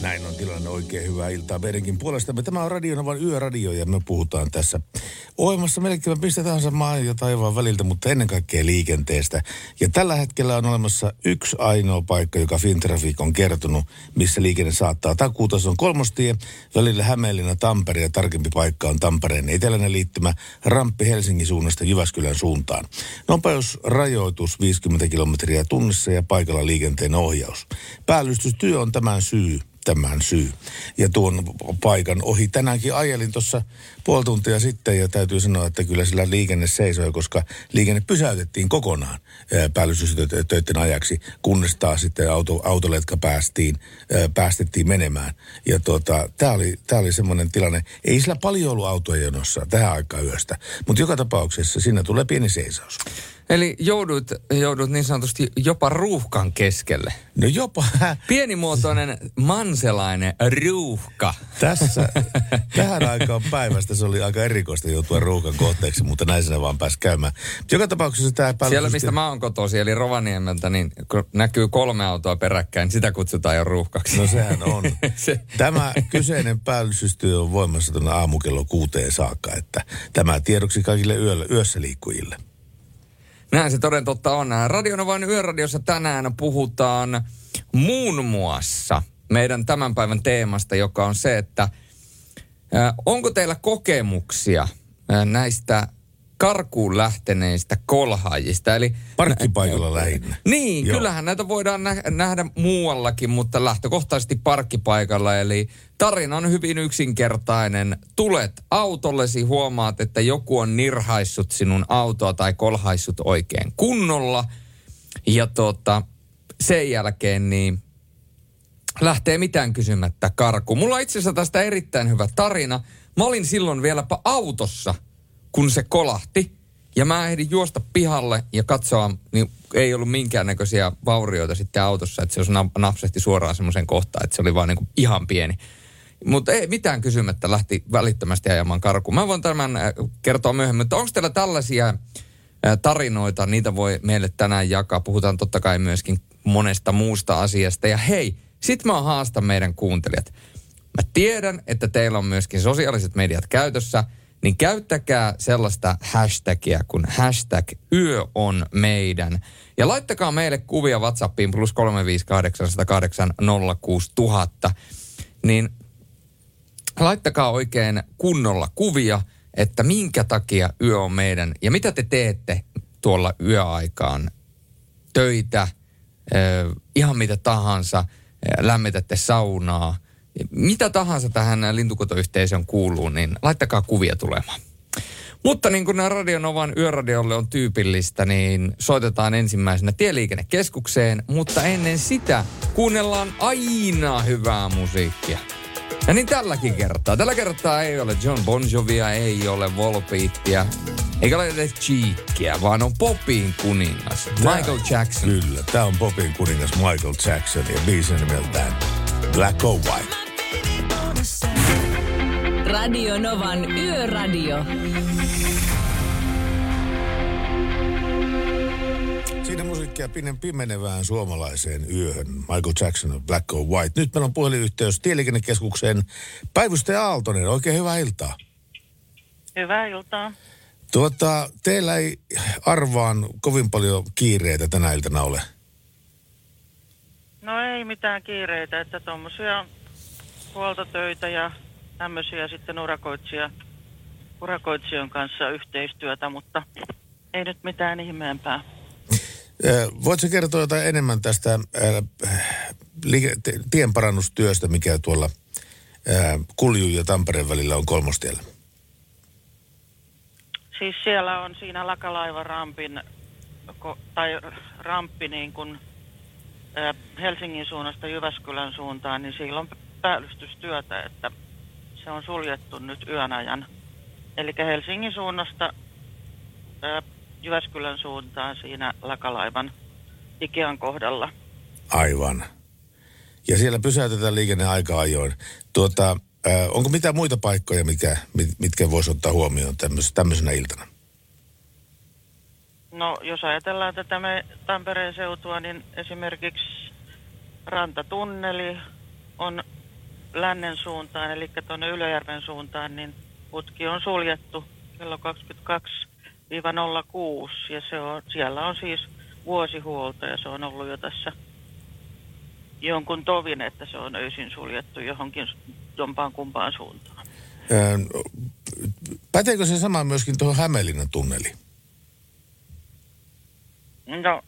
Näin on tilanne oikein hyvää iltaa meidänkin puolestamme. Tämä on Radionovan yöradio ja me puhutaan tässä ohjelmassa melkein mistä tahansa maan ja taivaan väliltä, mutta ennen kaikkea liikenteestä. Ja tällä hetkellä on olemassa yksi ainoa paikka, joka Fintraffic on kertonut, missä liikenne saattaa takuutason kolmostie. Välillä Hämeenlinna, Tampere ja tarkempi paikka on Tampereen eteläinen liittymä Ramppi Helsingin suunnasta Jyväskylän suuntaan. Nopeusrajoitus 50 kilometriä tunnissa ja paikalla liikenteen ohjaus. Päällystystyö on tämän syy tämän syy. Ja tuon paikan ohi tänäänkin ajelin tuossa puoli tuntia sitten ja täytyy sanoa, että kyllä sillä liikenne seisoi, koska liikenne pysäytettiin kokonaan päällystystöiden ajaksi, kunnes taas sitten auto, autoletka päästiin, päästettiin menemään. Ja tuota, tämä oli, tää oli semmoinen tilanne, ei sillä paljon ollut autoja jonossa tähän aikaan yöstä, mutta joka tapauksessa siinä tulee pieni seisaus. Eli joudut, joudut niin sanotusti jopa ruuhkan keskelle. No jopa. Pienimuotoinen manselainen ruuhka. Tässä, tähän aikaan päivästä se oli aika erikoista joutua ruuhkan kohteeksi, mutta näin sinä vaan pääsi käymään. Joka tapauksessa tämä päällystystyö... Siellä mistä mä oon kotoisin, eli Rovaniemeltä, niin kun näkyy kolme autoa peräkkäin, sitä kutsutaan jo ruuhkaksi. No sehän on. se... Tämä kyseinen päällystystyö on voimassa tuonne aamukello kuuteen saakka, että tämä tiedoksi kaikille yöllä, yössä liikkujille. Näin se toden totta on. Radionovan yöradiossa tänään puhutaan muun muassa meidän tämän päivän teemasta, joka on se, että onko teillä kokemuksia näistä karkuun lähteneistä kolhaajista. Eli, Parkkipaikalla lähinnä. Niin, Joo. kyllähän näitä voidaan nä- nähdä muuallakin, mutta lähtökohtaisesti parkkipaikalla. Eli tarina on hyvin yksinkertainen. Tulet autollesi, huomaat, että joku on nirhaissut sinun autoa tai kolhaissut oikein kunnolla. Ja tota, sen jälkeen niin lähtee mitään kysymättä karku. Mulla on itse asiassa tästä erittäin hyvä tarina. Mä olin silloin vieläpä autossa – kun se kolahti. Ja mä ehdin juosta pihalle ja katsoa, niin ei ollut minkäännäköisiä vaurioita sitten autossa, että se napsehti suoraan semmoiseen kohtaan, että se oli vaan niin kuin ihan pieni. Mutta ei mitään kysymättä lähti välittömästi ajamaan karkuun. Mä voin tämän äh, kertoa myöhemmin, mutta onko teillä tällaisia äh, tarinoita, niitä voi meille tänään jakaa. Puhutaan totta kai myöskin monesta muusta asiasta. Ja hei, sit mä haastan meidän kuuntelijat. Mä tiedän, että teillä on myöskin sosiaaliset mediat käytössä – niin käyttäkää sellaista hashtagia kuin hashtag yö on meidän. Ja laittakaa meille kuvia WhatsAppiin plus 358806000. Niin laittakaa oikein kunnolla kuvia, että minkä takia yö on meidän ja mitä te teette tuolla yöaikaan. Töitä, ihan mitä tahansa, lämmitätte saunaa – mitä tahansa tähän lintukotoyhteisöön kuuluu, niin laittakaa kuvia tulemaan. Mutta niin kuin Radionovan yöradiolle on tyypillistä, niin soitetaan ensimmäisenä Tieliikennekeskukseen, mutta ennen sitä kuunnellaan aina hyvää musiikkia. Ja niin tälläkin kertaa. Tällä kertaa ei ole John Bon Jovia, ei ole Volbeatia, eikä ole edes Cheekkiä, vaan on popin kuningas. Tää, Michael Jackson. Kyllä, tämä on popin kuningas Michael Jackson ja biisin nimeltään Black or White. Radio Novan Yöradio. Siinä musiikkia pienen pimenevään suomalaiseen yöhön. Michael Jackson, Black or White. Nyt meillä on puhelinyhteys Tieliikennekeskuksen Päivystäjä Aaltonen. Oikein hyvää iltaa. Hyvää iltaa. Tuota, teillä ei arvaan kovin paljon kiireitä tänä iltana ole. No ei mitään kiireitä, että tuommoisia huoltotöitä ja tämmöisiä sitten urakoitsija, urakoitsijan kanssa yhteistyötä, mutta ei nyt mitään ihmeempää. Voitko kertoa jotain enemmän tästä tienparannustyöstä, mikä tuolla Kuljun ja Tampereen välillä on kolmostiellä? Siis siellä on siinä Lakalaivan rampin ko- tai ramppi niin kuin Helsingin suunnasta Jyväskylän suuntaan, niin siellä on päällystystyötä, että se on suljettu nyt yön ajan. Eli Helsingin suunnasta Jyväskylän suuntaan siinä Lakalaivan Ikean kohdalla. Aivan. Ja siellä pysäytetään liikenne aika ajoin. Tuota, ää, onko mitään muita paikkoja, mikä, mit, mitkä voisi ottaa huomioon tämmöis, tämmöisenä iltana? No, jos ajatellaan tätä me Tampereen seutua, niin esimerkiksi rantatunneli on lännen suuntaan, eli tuonne Ylöjärven suuntaan, niin putki on suljettu kello 22-06, ja se on, siellä on siis vuosihuolto, ja se on ollut jo tässä jonkun tovin, että se on öisin suljettu johonkin jompaan kumpaan suuntaan. Ää, päteekö se sama myöskin tuohon Hämeenlinnan tunneliin? No,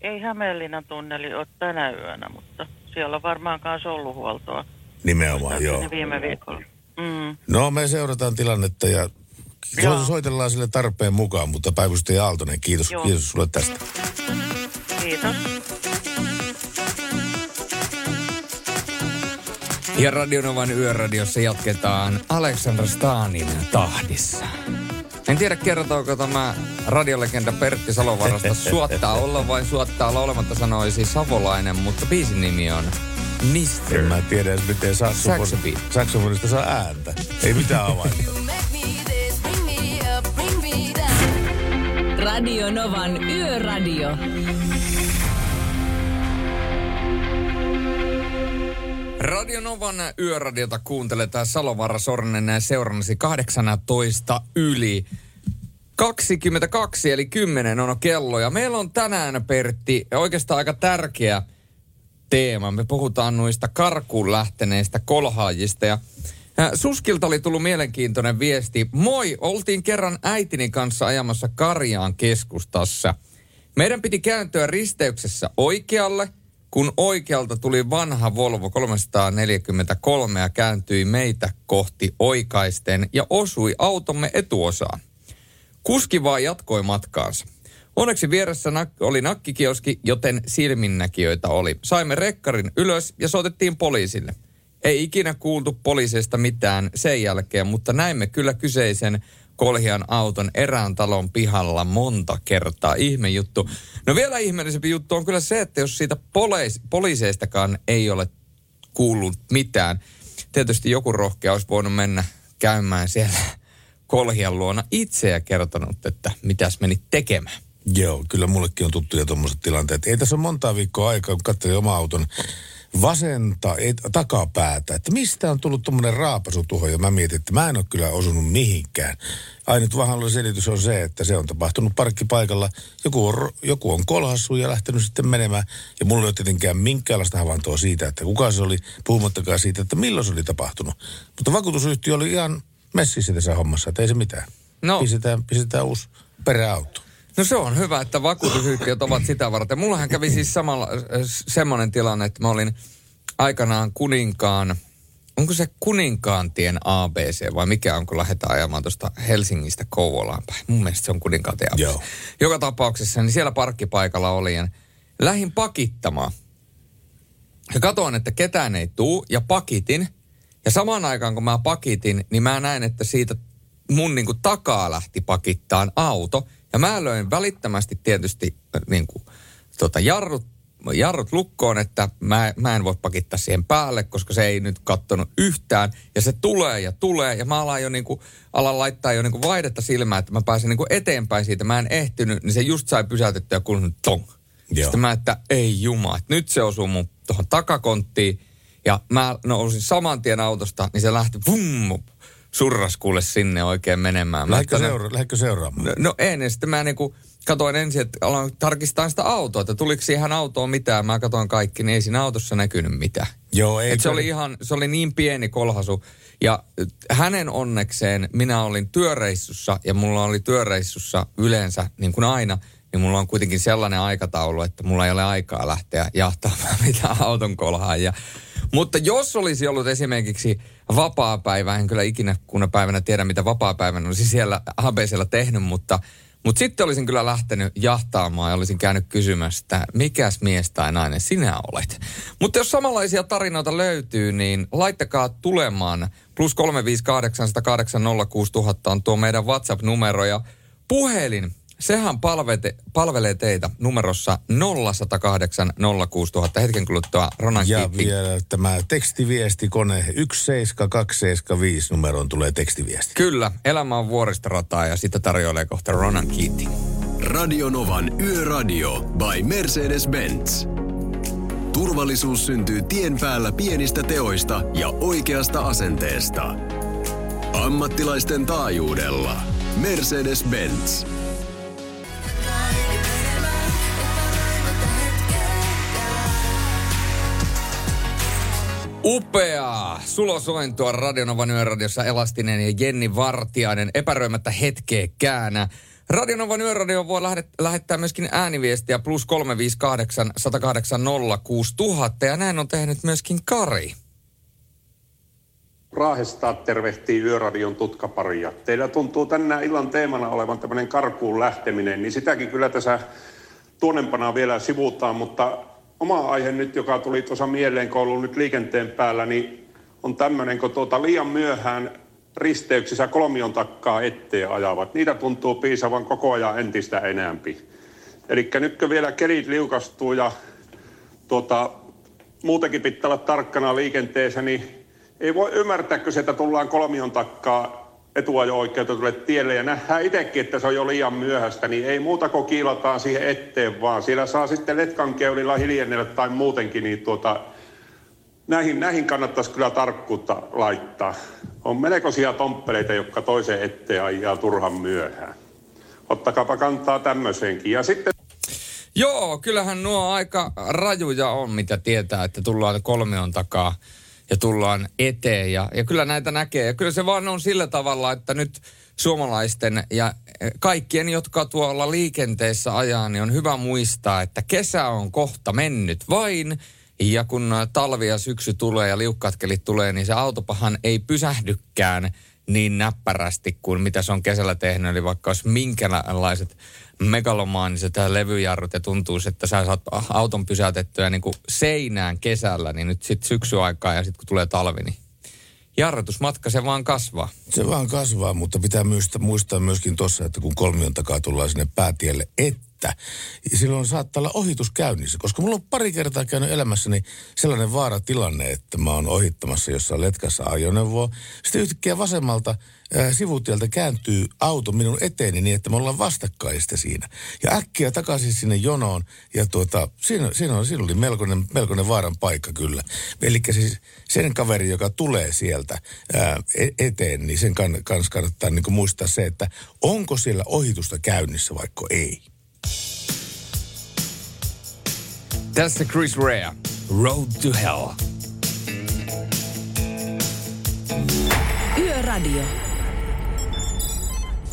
ei Hämeenlinnan tunneli ole tänä yönä, mutta siellä on varmaan myös ollut huoltoa. Nimenomaan, joo. Viime viikolla. Mm. No, me seurataan tilannetta ja Joo. soitellaan sille tarpeen mukaan, mutta päivystäjä Aaltonen, kiitos, Joo. kiitos sulle tästä. Kiitos. Ja Radionovan yöradiossa jatketaan Aleksandra Stanin tahdissa. En tiedä, kertooko tämä radiolegenda Pertti Salovarasta suottaa olla vai suottaa olla olematta sanoisi savolainen, mutta biisin nimi on En Mister. mä tiedä edes, miten saksofon, saksofonista saa ääntä. Ei mitään havaintoa. Radio Novan Yöradio. Radio Novan yöradiota kuuntelee Salovaara Sornen seurannasi 18 yli 22 eli 10 on kello. Ja meillä on tänään, Pertti, oikeastaan aika tärkeä teema. Me puhutaan noista karkuun lähteneistä kolhaajista. Ja Suskilta oli tullut mielenkiintoinen viesti. Moi, oltiin kerran äitini kanssa ajamassa Karjaan keskustassa. Meidän piti kääntyä risteyksessä oikealle, kun oikealta tuli vanha Volvo 343 ja kääntyi meitä kohti oikaisten ja osui automme etuosaan. Kuski vaan jatkoi matkaansa. Onneksi vieressä oli nakkikioski, joten silminnäkijöitä oli. Saimme rekkarin ylös ja soitettiin poliisille. Ei ikinä kuultu poliiseista mitään sen jälkeen, mutta näimme kyllä kyseisen kolhian auton erään talon pihalla monta kertaa. Ihme juttu. No vielä ihmeellisempi juttu on kyllä se, että jos siitä poleis- poliiseistakaan ei ole kuullut mitään. Tietysti joku rohkea olisi voinut mennä käymään siellä kolhian luona itse ja kertonut, että mitäs menit tekemään. Joo, kyllä mullekin on tuttuja tuommoiset tilanteet. Ei tässä ole montaa viikkoa aikaa, kun katselin oma auton vasenta ei, takapäätä, että mistä on tullut tuommoinen raapasu tuohon. Ja mä mietin, että mä en ole kyllä osunut mihinkään. Ainut vahallinen selitys on se, että se on tapahtunut parkkipaikalla. Joku on, joku on kolhassu ja lähtenyt sitten menemään. Ja mulla ei ole tietenkään minkäänlaista havaintoa siitä, että kuka se oli, puhumattakaan siitä, että milloin se oli tapahtunut. Mutta vakuutusyhtiö oli ihan messissä tässä hommassa, että ei se mitään. No. Pistetään, pistetään uusi peräauto. No se on hyvä, että vakuutusyhtiöt ovat sitä varten. Mullahan kävi siis samalla äh, semmoinen tilanne, että mä olin aikanaan kuninkaan, onko se kuninkaantien ABC vai mikä on, kun lähdetään ajamaan tuosta Helsingistä Kouvolaan päin. Mun mielestä se on kuninkaantien ABC. Joo. Joka tapauksessa, niin siellä parkkipaikalla olin ja lähin pakittamaan. Ja katoin, että ketään ei tuu ja pakitin. Ja samaan aikaan kun mä pakitin, niin mä näin, että siitä mun niin kuin takaa lähti pakittaan auto. Ja mä löin välittömästi tietysti äh, niin kuin, tota, jarrut, jarrut lukkoon, että mä, mä en voi pakittaa siihen päälle, koska se ei nyt kattonut yhtään. Ja se tulee ja tulee ja mä alan jo niin kuin, alan laittaa jo niin kuin vaihdetta silmään, että mä pääsen niin kuin eteenpäin siitä. Mä en ehtinyt, niin se just sai pysäytettyä ja kuulunut tong. Joo. Sitten mä, että ei juma, että nyt se osuu mun tuohon takakonttiin. Ja mä nousin saman tien autosta, niin se lähti vum, surras kuule sinne oikein menemään. Lähdekö, no- seura- lähdekö seuraamaan? No, no en, sitten mä niinku katoin ensin, että aloin tarkistaa sitä autoa, että tuliko siihen autoon mitään. Mä katoin kaikki, niin ei siinä autossa näkynyt mitään. Joo, ei. Et se oli ihan, se oli niin pieni kolhasu. Ja hänen onnekseen minä olin työreissussa ja mulla oli työreissussa yleensä, niin kuin aina, niin mulla on kuitenkin sellainen aikataulu, että mulla ei ole aikaa lähteä jahtamaan mitään auton kolhaan. Ja, mutta jos olisi ollut esimerkiksi vapaa-päivä, en kyllä ikinä kuna päivänä tiedä, mitä vapaa-päivänä olisi siellä ABCllä tehnyt, mutta, Mutta sitten olisin kyllä lähtenyt jahtaamaan ja olisin käynyt kysymässä, että mikäs mies tai nainen sinä olet. Mutta jos samanlaisia tarinoita löytyy, niin laittakaa tulemaan. Plus 358 on tuo meidän WhatsApp-numero ja puhelin Sehän palvete, palvelee teitä numerossa 0108 06000. Hetken kuluttua Ronan Ja Kiitti. vielä tämä tekstiviestikone 17275 numeroon tulee tekstiviesti. Kyllä, elämä on vuoristorataa ja sitä tarjoilee kohta Ronan Keating. Radionovan Yöradio by Mercedes-Benz. Turvallisuus syntyy tien päällä pienistä teoista ja oikeasta asenteesta. Ammattilaisten taajuudella. Mercedes-Benz. Upeaa! Sulo Sointua Radionovan yöradiossa Elastinen ja Jenni Vartiainen epäröimättä hetkeekään. Radionovan yöradio voi lähet, lähettää myöskin ääniviestiä plus 358 108 06000 ja näin on tehnyt myöskin Kari. Raahesta tervehtii Yöradion tutkaparia. Teillä tuntuu tänään illan teemana olevan tämmöinen karkuun lähteminen, niin sitäkin kyllä tässä tuonnempana vielä sivutaan, mutta oma aihe nyt, joka tuli tuossa mieleen, kun ollut nyt liikenteen päällä, niin on tämmöinen, kun tuota liian myöhään risteyksissä kolmion takkaa eteen ajavat. Niitä tuntuu piisavan koko ajan entistä enämpi. Eli nyt kun vielä kelit liukastuu ja tuota, muutenkin pitää olla tarkkana liikenteessä, niin ei voi ymmärtää, kun sieltä tullaan kolmion takkaa etuajo-oikeutetulle tielle ja nähdään itsekin, että se on jo liian myöhäistä, niin ei muuta kuin kiilataan siihen eteen vaan. Siellä saa sitten letkan keulilla hiljennellä tai muutenkin, niin tuota, näihin, näihin kannattaisi kyllä tarkkuutta laittaa. On melkoisia tomppeleita, jotka toiseen eteen ajaa turhan myöhään. Ottakaapa kantaa tämmöiseenkin. Ja sitten Joo, kyllähän nuo aika rajuja on, mitä tietää, että tullaan kolmion takaa ja tullaan eteen. Ja, ja kyllä näitä näkee. Ja kyllä se vaan on sillä tavalla, että nyt suomalaisten ja eh, kaikkien, jotka tuolla liikenteessä ajaa, niin on hyvä muistaa, että kesä on kohta mennyt vain. Ja kun talvi ja syksy tulee ja liukkaat kelit tulee, niin se autopahan ei pysähdykään niin näppärästi kuin mitä se on kesällä tehnyt. Eli vaikka olisi minkälaiset megalomaaniset levyjarrut ja tuntuu, että sä saat auton pysäytettyä niin kuin seinään kesällä, niin nyt sitten syksyaikaa ja sitten kun tulee talvi, niin jarrutusmatka se vaan kasvaa. Se vaan kasvaa, mutta pitää muistaa myöskin tuossa, että kun kolmion takaa tullaan sinne päätielle, että silloin saattaa olla ohitus käynnissä. Koska mulla on pari kertaa käynyt elämässäni sellainen vaaratilanne, että mä oon ohittamassa jossain letkassa ajoneuvoa. Sitten yhtäkkiä vasemmalta ää, sivutieltä kääntyy auto minun eteeni niin, että me ollaan vastakkaista siinä. Ja äkkiä takaisin sinne jonoon. Ja tuota, siinä, siinä, on, siinä oli melkoinen, melkoinen vaaran paikka kyllä. Eli siis sen kaveri, joka tulee sieltä ää, e- eteen, niin sen kann, kanssa kannattaa niin muistaa se, että onko siellä ohitusta käynnissä vaikka ei. Tässä Chris Rea, Road to Hell. Yöradio.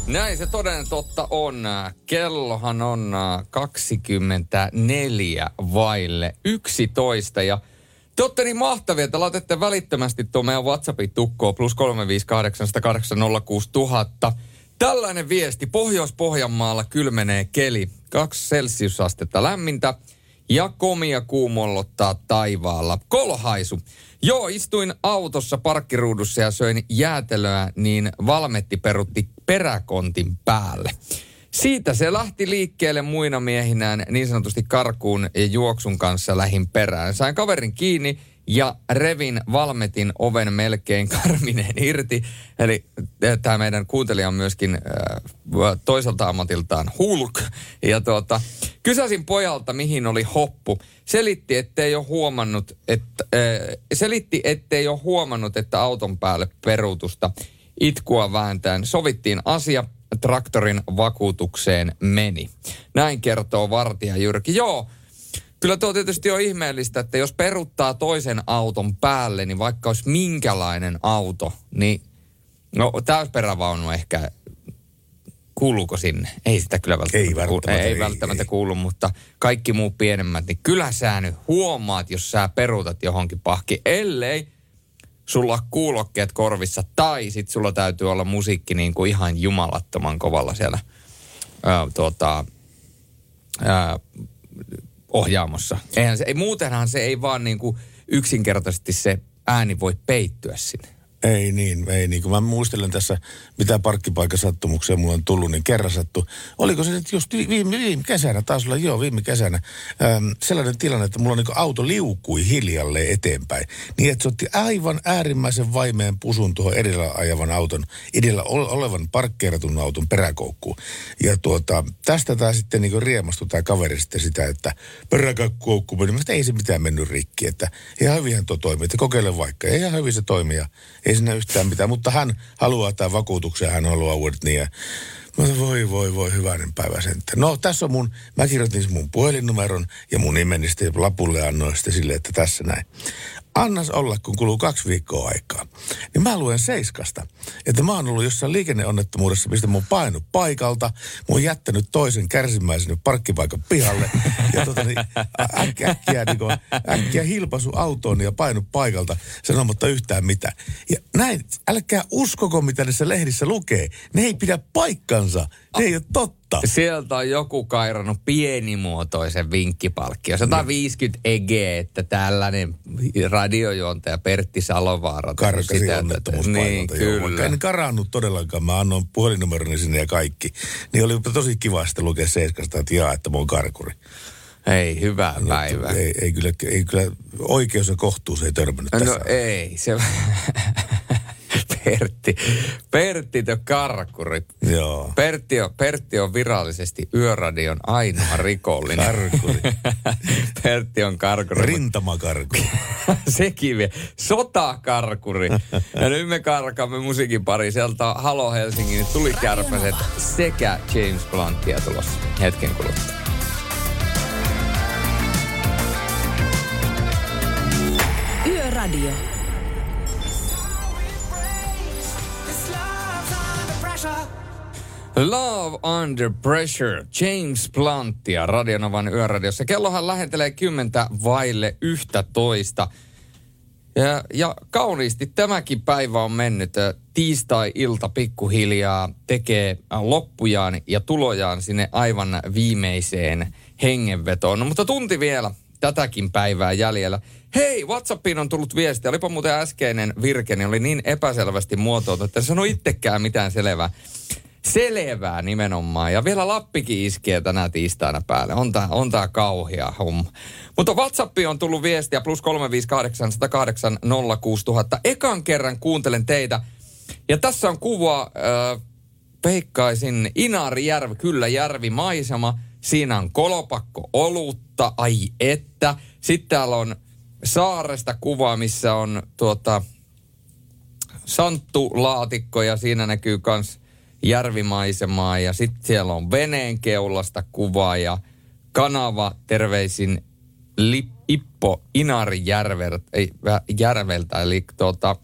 Näin se toden totta on. Kellohan on äh, 24 vaille 11 ja te olette niin mahtavia, että laitatte välittömästi tuo meidän WhatsAppin tukkoon plus 358806000. Tällainen viesti. Pohjois-Pohjanmaalla kylmenee keli. Kaksi celsiusastetta lämmintä ja komia kuumollottaa taivaalla. Kolhaisu. Joo, istuin autossa parkkiruudussa ja söin jäätelöä, niin valmetti perutti peräkontin päälle. Siitä se lähti liikkeelle muina miehinään niin sanotusti karkuun ja juoksun kanssa lähin perään. Sain kaverin kiinni ja revin valmetin oven melkein karmineen irti. Eli tämä meidän kuuntelija on myöskin äh, toiselta ammatiltaan hulk. Ja tuota, kysäsin pojalta, mihin oli hoppu. Selitti, ettei ole huomannut, että, äh, selitti, ettei ole huomannut, että auton päälle peruutusta itkua vääntäen. Sovittiin asia, traktorin vakuutukseen meni. Näin kertoo vartija Jyrki. Joo, Kyllä tuo tietysti on ihmeellistä, että jos peruttaa toisen auton päälle, niin vaikka olisi minkälainen auto, niin no täysperävaunu ehkä kuuluuko sinne? Ei sitä kyllä välttämättä, Ei välttämättä, kuulu, ei, ei, välttämättä ei. kuulu, mutta kaikki muu pienemmät, niin kyllä sä nyt huomaat, jos sä peruutat johonkin pahki, ellei sulla on kuulokkeet korvissa, tai sit sulla täytyy olla musiikki niin kuin ihan jumalattoman kovalla siellä ää, tuota, ää, ohjaamossa. Eihän se, ei, muutenhan se ei vaan niin kuin yksinkertaisesti se ääni voi peittyä sinne. Ei niin, ei niin. Kun mä muistelen tässä, mitä parkkipaikasattumuksia mulla on tullut, niin kerran sattu. Oliko se nyt just viime, viime kesänä, taas olla, joo, viime kesänä, ähm, sellainen tilanne, että mulla niin auto liukui hiljalle eteenpäin. Niin, että se otti aivan äärimmäisen vaimeen pusun tuohon edellä ajavan auton, edellä olevan parkkeeratun auton peräkoukkuun. Ja tuota, tästä tämä sitten niin riemastui tämä kaveri sitten sitä, että peräkoukku meni, mutta ei se mitään mennyt rikki. Että ihan hyvinhän tuo toimii, että kokeile vaikka. Ei ihan hyvin se toimii ja ei sinne yhtään mitään. Mutta hän haluaa tämän vakuutuksen, hän haluaa uudet niin. Ja Mä sanoin, voi, voi, voi, hyvänen päivä sen. No tässä on mun, mä kirjoitin mun puhelinnumeron ja mun nimeni sitten lapulle annoin sitten silleen, että tässä näin annas olla, kun kuluu kaksi viikkoa aikaa. Niin mä luen Seiskasta, että mä oon ollut jossain liikenneonnettomuudessa, mistä mun painut paikalta, mun jättänyt toisen kärsimään sinne parkkipaikan pihalle. Ja tota, niin, äkkiä, äkkiä, niin kuin, äkkiä hilpasu autoon ja painut paikalta sanomatta yhtään mitään. Ja näin, älkää uskoko, mitä näissä lehdissä lukee. Ne ei pidä paikkansa. Ne ei ole totta. Sieltä on joku kairannut pienimuotoisen vinkkipalkki. 150 EG, että tällainen radiojuontaja Pertti Salovaara. Karkasi sitä, niin, kyllä. Joo, en karannut todellakaan. Mä annoin puhelinnumeroni sinne ja kaikki. Niin oli tosi kiva sitten lukea Seiskasta, että jaa, että mä oon karkuri. Ei, hyvää no, päivää. Ei, ei, kyllä, ei kyllä oikeus ja kohtuus ei törmännyt no, tässä. No ei, se... Pertti, Pertti the Karkuri. Joo. Pertti on, Pertti on virallisesti Yöradion ainoa rikollinen. Karkuri. Pertti on karkuri. Rintamakarkuri. Sekin vielä. Sotakarkuri. ja nyt me karkaamme musiikin pari. Sieltä on Halo Helsingin tuli kärpäset sekä James Bluntia tulossa hetken kuluttua. Yöradio. Love Under Pressure, James Bluntia Radionovan yöradiossa. Kellohan lähentelee kymmentä vaille yhtä toista. Ja, ja kauniisti tämäkin päivä on mennyt. Tiistai-ilta pikkuhiljaa tekee loppujaan ja tulojaan sinne aivan viimeiseen hengenvetoon. No, mutta tunti vielä tätäkin päivää jäljellä. Hei, Whatsappiin on tullut viesti. Olipa muuten äskeinen virke, niin oli niin epäselvästi muotoiltu, että en sano itsekään mitään selvää selvää nimenomaan. Ja vielä Lappikin iskee tänä tiistaina päälle. On tää, on tää kauhea homma. Mutta WhatsAppi on tullut viestiä plus 358 108 06000. Ekan kerran kuuntelen teitä. Ja tässä on kuva, äh, peikkaisin Inarijärvi, kyllä järvi maisema. Siinä on kolopakko olutta, ai että. Sitten täällä on saaresta kuva, missä on tuota, Santtu-laatikko ja siinä näkyy myös järvimaisemaa ja sitten siellä on veneen keulasta kuvaa ja kanava terveisin Lip, Ippo Inari järveltä, ei, järveltä eli tuota,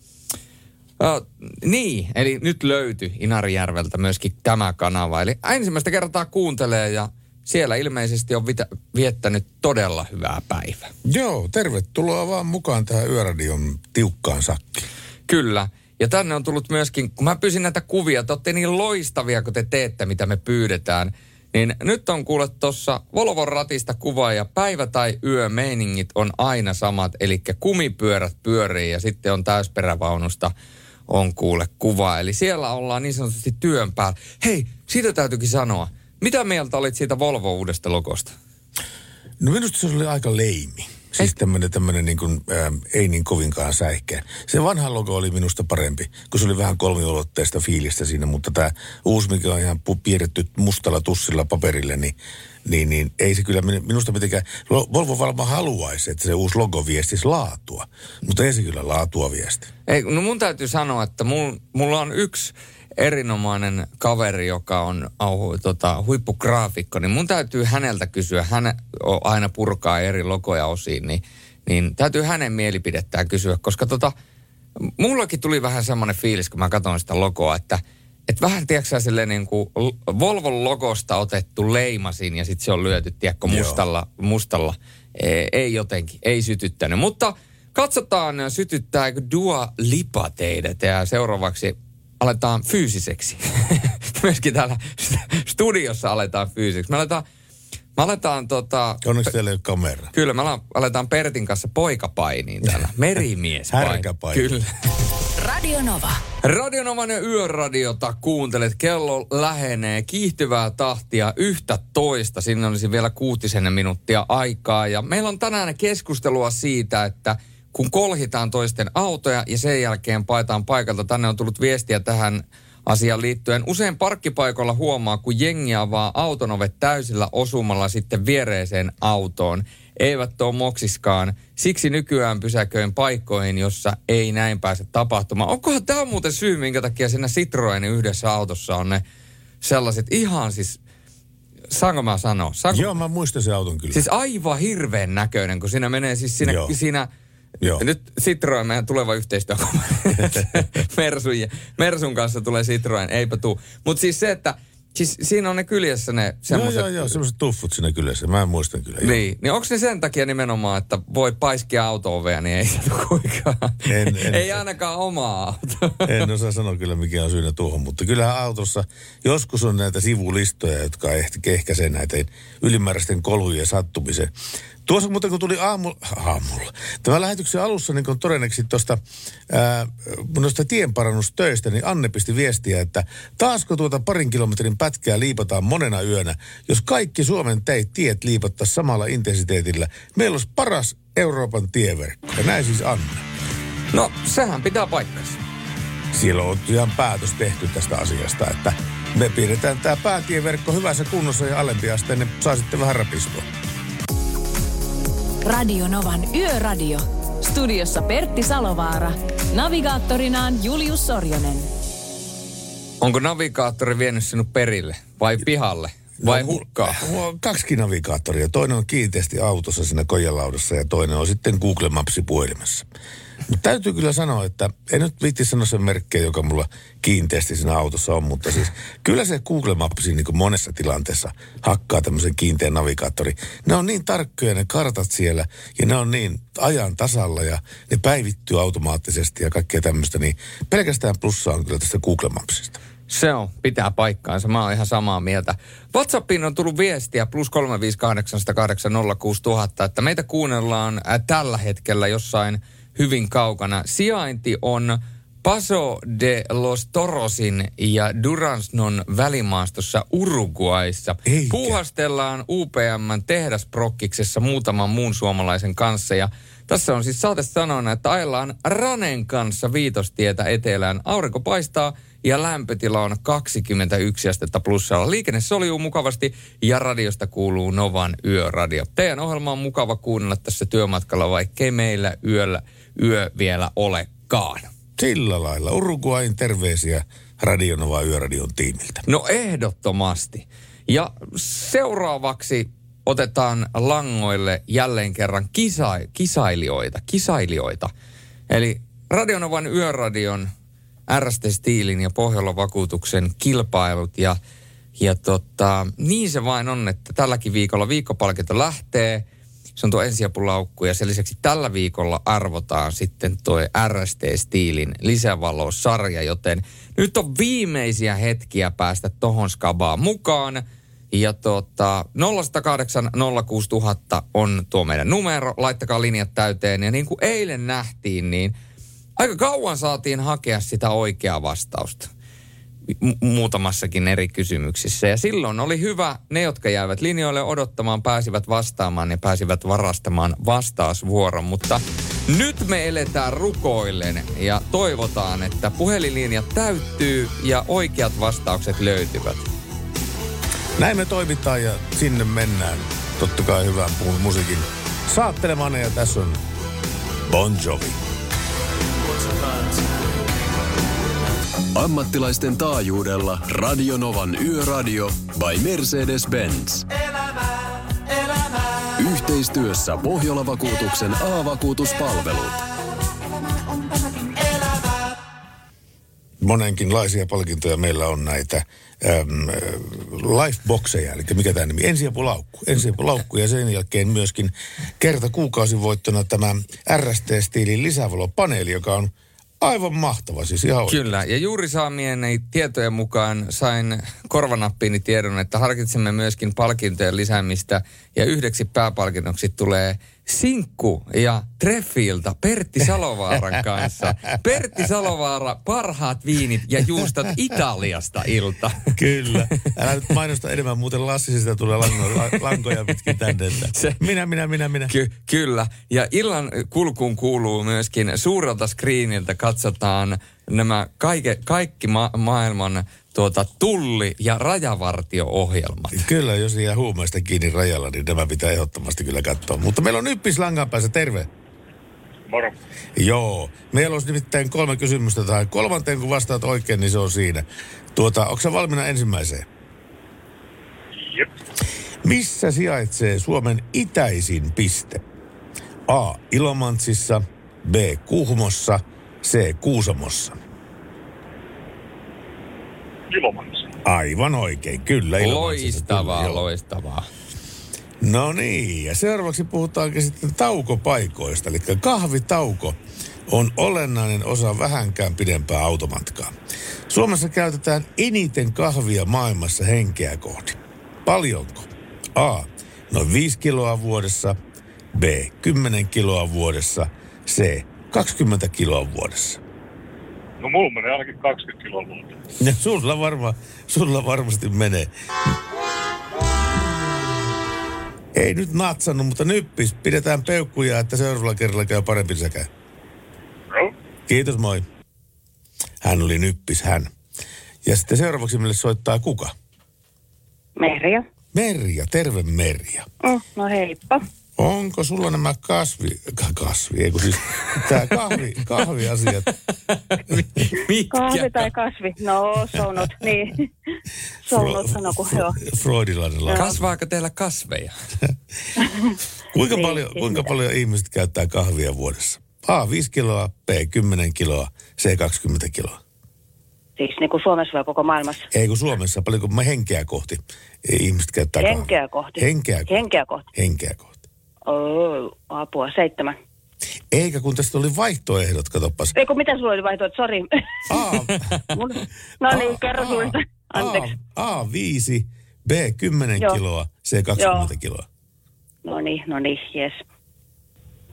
Uh, niin, eli nyt löytyi Inarijärveltä myöskin tämä kanava. Eli ensimmäistä kertaa kuuntelee ja siellä ilmeisesti on vitä, viettänyt todella hyvää päivää. Joo, tervetuloa vaan mukaan tähän Yöradion tiukkaan sakkiin. Kyllä. Ja tänne on tullut myöskin, kun mä pyysin näitä kuvia, te olette niin loistavia, kun te teette, mitä me pyydetään. Niin nyt on kuule tuossa Volvon ratista kuva ja päivä- tai yö meiningit on aina samat. Eli kumipyörät pyörii ja sitten on täysperävaunusta on kuule kuva. Eli siellä ollaan niin sanotusti työn päällä. Hei, siitä täytyykin sanoa. Mitä mieltä olit siitä Volvo uudesta logosta? No minusta se oli aika leimi. Siis tämmöinen, tämmöinen niin kuin, ää, ei niin kovinkaan säihkeä. Se vanha logo oli minusta parempi, kun se oli vähän kolmiulotteista fiilistä siinä, mutta tämä uusi, mikä on ihan piirretty mustalla tussilla paperille, niin, niin, niin ei se kyllä minusta mitenkään, Volvo varmaan haluaisi, että se uusi logo viestisi laatua, mutta ei se kyllä laatua viesti. Ei, no mun täytyy sanoa, että mul, mulla on yksi erinomainen kaveri, joka on au, tota, huippugraafikko, niin mun täytyy häneltä kysyä, hän aina purkaa eri logoja osiin, niin, niin täytyy hänen mielipidettään kysyä, koska tota, mullakin tuli vähän semmoinen fiilis, kun mä katson sitä logoa, että et vähän, tiedätkö silleen niin kuin Volvon logosta otettu leimasin ja sitten se on lyöty, tiedätkö, mustalla, mustalla. Ei, ei jotenkin, ei sytyttänyt. Mutta katsotaan, sytyttääkö Dua Lipa teidät ja seuraavaksi aletaan fyysiseksi. Myöskin täällä studiossa aletaan fyysiseksi. Me aletaan, me aletaan tota... Onneksi teillä ei ole kamera. Kyllä, me aletaan Pertin kanssa poikapainiin täällä. Merimies. Härkäpaini. Kyllä. Radio Nova. Radionovan ja yöradiota kuuntelet. Kello lähenee kiihtyvää tahtia yhtä toista. Sinne olisi vielä kuutisen minuuttia aikaa. Ja meillä on tänään keskustelua siitä, että kun kolhitaan toisten autoja ja sen jälkeen paetaan paikalta. Tänne on tullut viestiä tähän asiaan liittyen. Usein parkkipaikoilla huomaa, kun jengi avaa auton ovet täysillä osumalla sitten viereeseen autoon. Eivät ole moksiskaan. Siksi nykyään pysäköin paikkoihin, jossa ei näin pääse tapahtumaan. Onkohan tämä muuten syy, minkä takia siinä Citroenin yhdessä autossa on ne sellaiset ihan siis... Saanko mä sanoa? Saanko, Joo, mä muistan sen auton kyllä. Siis aivan hirveän näköinen, kun siinä menee siis siinä, Joo. siinä Joo. nyt Citroen meidän tuleva yhteistyö. Mersun, ja- Mersun kanssa tulee Citroen, eipä tuu. Mutta siis se, että siis siinä on ne kyljessä ne Joo, semmoiset. joo, joo, semmoiset tuffut siinä kyllä. Mä muistan kyllä. joo. Niin, niin onko ne sen takia nimenomaan, että voi paiskia auto-ovea, niin ei se kuinkaan. En- en- ei ainakaan omaa autoa. En osaa sanoa kyllä mikä on syynä tuohon, mutta kyllähän autossa joskus on näitä sivulistoja, jotka ehti ehkäisee näitä ylimääräisten kolhujen sattumisen. Tuossa muuten kun tuli aamu, aamulla, tämä lähetyksen alussa niin kun todennäköisesti tuosta noista tienparannustöistä, niin Anne pisti viestiä, että taasko tuota parin kilometrin pätkää liipataan monena yönä, jos kaikki Suomen teit, tiet liipattaisiin samalla intensiteetillä. Meillä olisi paras Euroopan tieverkko. Ja näin siis Anne. No, sehän pitää paikkansa. siellä on ihan päätös tehty tästä asiasta, että me pidetään tämä päätieverkko hyvässä kunnossa ja alempiasteinen saa sitten vähän rapistua. Radio Novan Yöradio. Studiossa Pertti Salovaara. Navigaattorinaan Julius Sorjonen. Onko navigaattori vienyt sinut perille vai pihalle vai hukkaan? Mulla on kaksikin navigaattoria. Toinen on kiinteästi autossa siinä kojelaudassa ja toinen on sitten Google Mapsi puhelimessa. Täytyy kyllä sanoa, että en nyt viitti sanoa sen merkkejä, joka mulla kiinteästi siinä autossa on, mutta siis kyllä se Google Mapsi niin monessa tilanteessa hakkaa tämmöisen kiinteän navigaattori. Ne on niin tarkkoja ne kartat siellä ja ne on niin ajan tasalla ja ne päivittyy automaattisesti ja kaikkea tämmöistä, niin pelkästään plussaa on kyllä tästä Google Mapsista. Se on, pitää paikkaansa. Mä oon ihan samaa mieltä. WhatsAppiin on tullut viestiä plus 358806000, että meitä kuunnellaan äh, tällä hetkellä jossain hyvin kaukana. Sijainti on Paso de los Torosin ja Duraznon välimaastossa Uruguayssa. Eikä. Puuhastellaan UPMn tehdasprokkiksessa muutaman muun suomalaisen kanssa ja tässä on siis saate sanona, että ajellaan Ranen kanssa viitostietä etelään. Aurinko paistaa ja lämpötila on 21 astetta plussalla. Liikenne soljuu mukavasti ja radiosta kuuluu Novan yöradio. Teidän ohjelma on mukava kuunnella tässä työmatkalla, vaikkei meillä yöllä yö vielä olekaan. Sillä lailla. Uruguain terveisiä Radionova Yöradion tiimiltä. No ehdottomasti. Ja seuraavaksi otetaan langoille jälleen kerran kisa, kisailijoita, kisailijoita. Eli Radionovan yöradion RST Stiilin ja Pohjolan vakuutuksen kilpailut ja, ja tota, niin se vain on, että tälläkin viikolla viikkopalkinto lähtee. Se on tuo ensiapulaukku ja sen lisäksi tällä viikolla arvotaan sitten tuo RST Stiilin lisävalosarja, joten nyt on viimeisiä hetkiä päästä tohon skabaan mukaan. Ja tota, 0108 06000 on tuo meidän numero, laittakaa linjat täyteen. Ja niin kuin eilen nähtiin, niin aika kauan saatiin hakea sitä oikeaa vastausta mu- muutamassakin eri kysymyksissä. Ja silloin oli hyvä, ne jotka jäivät linjoille odottamaan, pääsivät vastaamaan ja pääsivät varastamaan vastausvuoron. Mutta nyt me eletään rukoillen ja toivotaan, että puhelinlinjat täyttyy ja oikeat vastaukset löytyvät. Näin me toimitaan ja sinne mennään. Totta kai hyvän mu- musiikin saattelemaan ja tässä on Bon Jovi. Ammattilaisten taajuudella Radionovan Yöradio by Mercedes-Benz. Yhteistyössä Pohjola-vakuutuksen A-vakuutuspalvelut. Monenkinlaisia palkintoja meillä on näitä äm, lifeboxeja, eli mikä tämä nimi, ensiapulaukku. Ensiapulaukku ja sen jälkeen myöskin kerta kuukausivoittona tämä RST-stiilin lisävalopaneeli, joka on Aivan mahtava siis, ihan oikein. Ja juuri saamieni tietojen mukaan sain korvanappiini tiedon, että harkitsemme myöskin palkintojen lisäämistä, ja yhdeksi pääpalkinnoksi tulee Sinkku ja Treffiltä Pertti Salovaaran kanssa. Pertti Salovaara, parhaat viinit ja juustot Italiasta ilta. Kyllä. Älä nyt mainosta enemmän, muuten Lassi sitä tulee lango, la- lankoja pitkin tänne. Se- minä, minä, minä, minä. Ky- kyllä. Ja illan kulkuun kuuluu myöskin suurelta screeniltä katsotaan nämä kaike, kaikki ma- maailman tuota, tulli- ja rajavartio-ohjelmat. Kyllä, jos jää huumeista kiinni rajalla, niin tämä pitää ehdottomasti kyllä katsoa. Mutta meillä on Yppis langan päässä, terve. Moro. Joo, meillä olisi nimittäin kolme kysymystä tähän. Kolmanteen kun vastaat oikein, niin se on siinä. Tuota, onko valmiina ensimmäiseen? Jep. Missä sijaitsee Suomen itäisin piste? A. Ilomantsissa, B. Kuhmossa, C. Kuusamossa. Ilomantsi. Aivan oikein, kyllä. Loistavaa, kyllä, loistavaa. No niin, ja seuraavaksi puhutaankin sitten taukopaikoista. Eli kahvitauko on olennainen osa vähänkään pidempää automatkaa. Suomessa käytetään eniten kahvia maailmassa henkeä kohti. Paljonko? A. Noin 5 kiloa vuodessa. B. 10 kiloa vuodessa. C. 20 kiloa vuodessa. No mulla menee ainakin 20 kiloa vuotta. Ja sulla, varma, sulla varmasti menee. Ei nyt natsannut, mutta nyppis. Pidetään peukkuja, että seuraavalla kerralla käy parempi säkä. Joo. Kiitos, moi. Hän oli nyppis, hän. Ja sitten seuraavaksi meille soittaa kuka? Merja. Merja, terve Merja. Mm, no heippa. Onko sulla nämä kasvi, ka- kasvi, ei kun siis tää kahvi, kahviasiat? Mitkä? Kahvi tai kasvi? No, sounut, niin. Sounut sano, kun joo. Freudilainen lapsi. Kasvaako teillä kasveja? Kuinka, Niin, paljon, kuinka paljon ihmiset käyttää kahvia vuodessa? A, 5 kiloa, B, 10 kiloa, C, 20 kiloa. Siis niin kuin Suomessa vai koko maailmassa? Ei kun Suomessa, paljonko mä henkeä kohti ihmiset käyttää Henkeä kahvia. kohti. Henkeä kohti. Henkeä kohti. Henkeä kohti. Oh, apua, seitsemän. Eikä kun tästä oli vaihtoehdot, katoppas. Ei kun mitä sulla oli vaihtoehto, sori. No niin, kerro suista. Anteeksi. A, A 5, B 10 Joo. kiloa, C 20 Joo. kiloa. No niin, no niin, jes.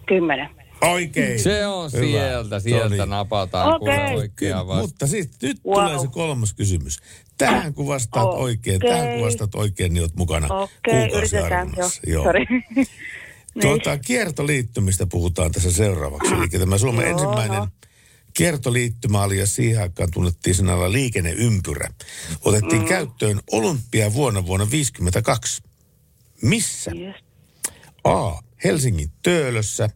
Kymmenen. Oikein. Se on Hyvä. sieltä, sieltä No niin. napataan Okei. kuule oikea vasta. mutta siis nyt Wow. tulee se kolmas kysymys. Tähän kun vastaat Okei. oikein, tähän kun vastaat oikein, niin oot mukana Okei, yritetään. Joo, kuukausiarvonnassa. Niin. Tuota, kiertoliittymistä puhutaan tässä seuraavaksi. Eli tämä Suomen Joo, ensimmäinen no. kiertoliittymä oli ja siihen aikaan tunnettiin sanalla liikenneympyrä. Otettiin Mm. käyttöön olympia vuonna vuonna 1952. Missä? Yes. A. Helsingin Töölössä.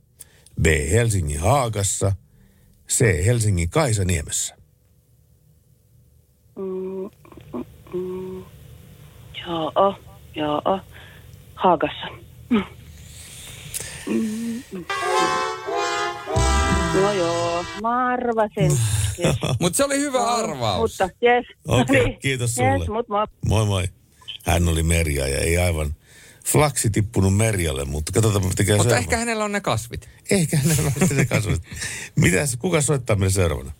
B. Helsingin Haagassa. C. Helsingin Kaisaniemessä. Mm, mm, mm. Joo, joo. Haagassa. Mm. No joo, mä arvasin. Yes. Mutta se oli hyvä arvaus. Mutta, yes. Okei, kiitos sulle. Yes, mut mä... Moi moi. Hän oli Merja ja ei aivan flaksi tippunut Merjalle, mutta katsotaan, mitä tekee Mutta seuraava. ehkä hänellä on ne kasvit. Ehkä hänellä on ne kasvot. Mitäs, kuka soittaa meille seuraavana?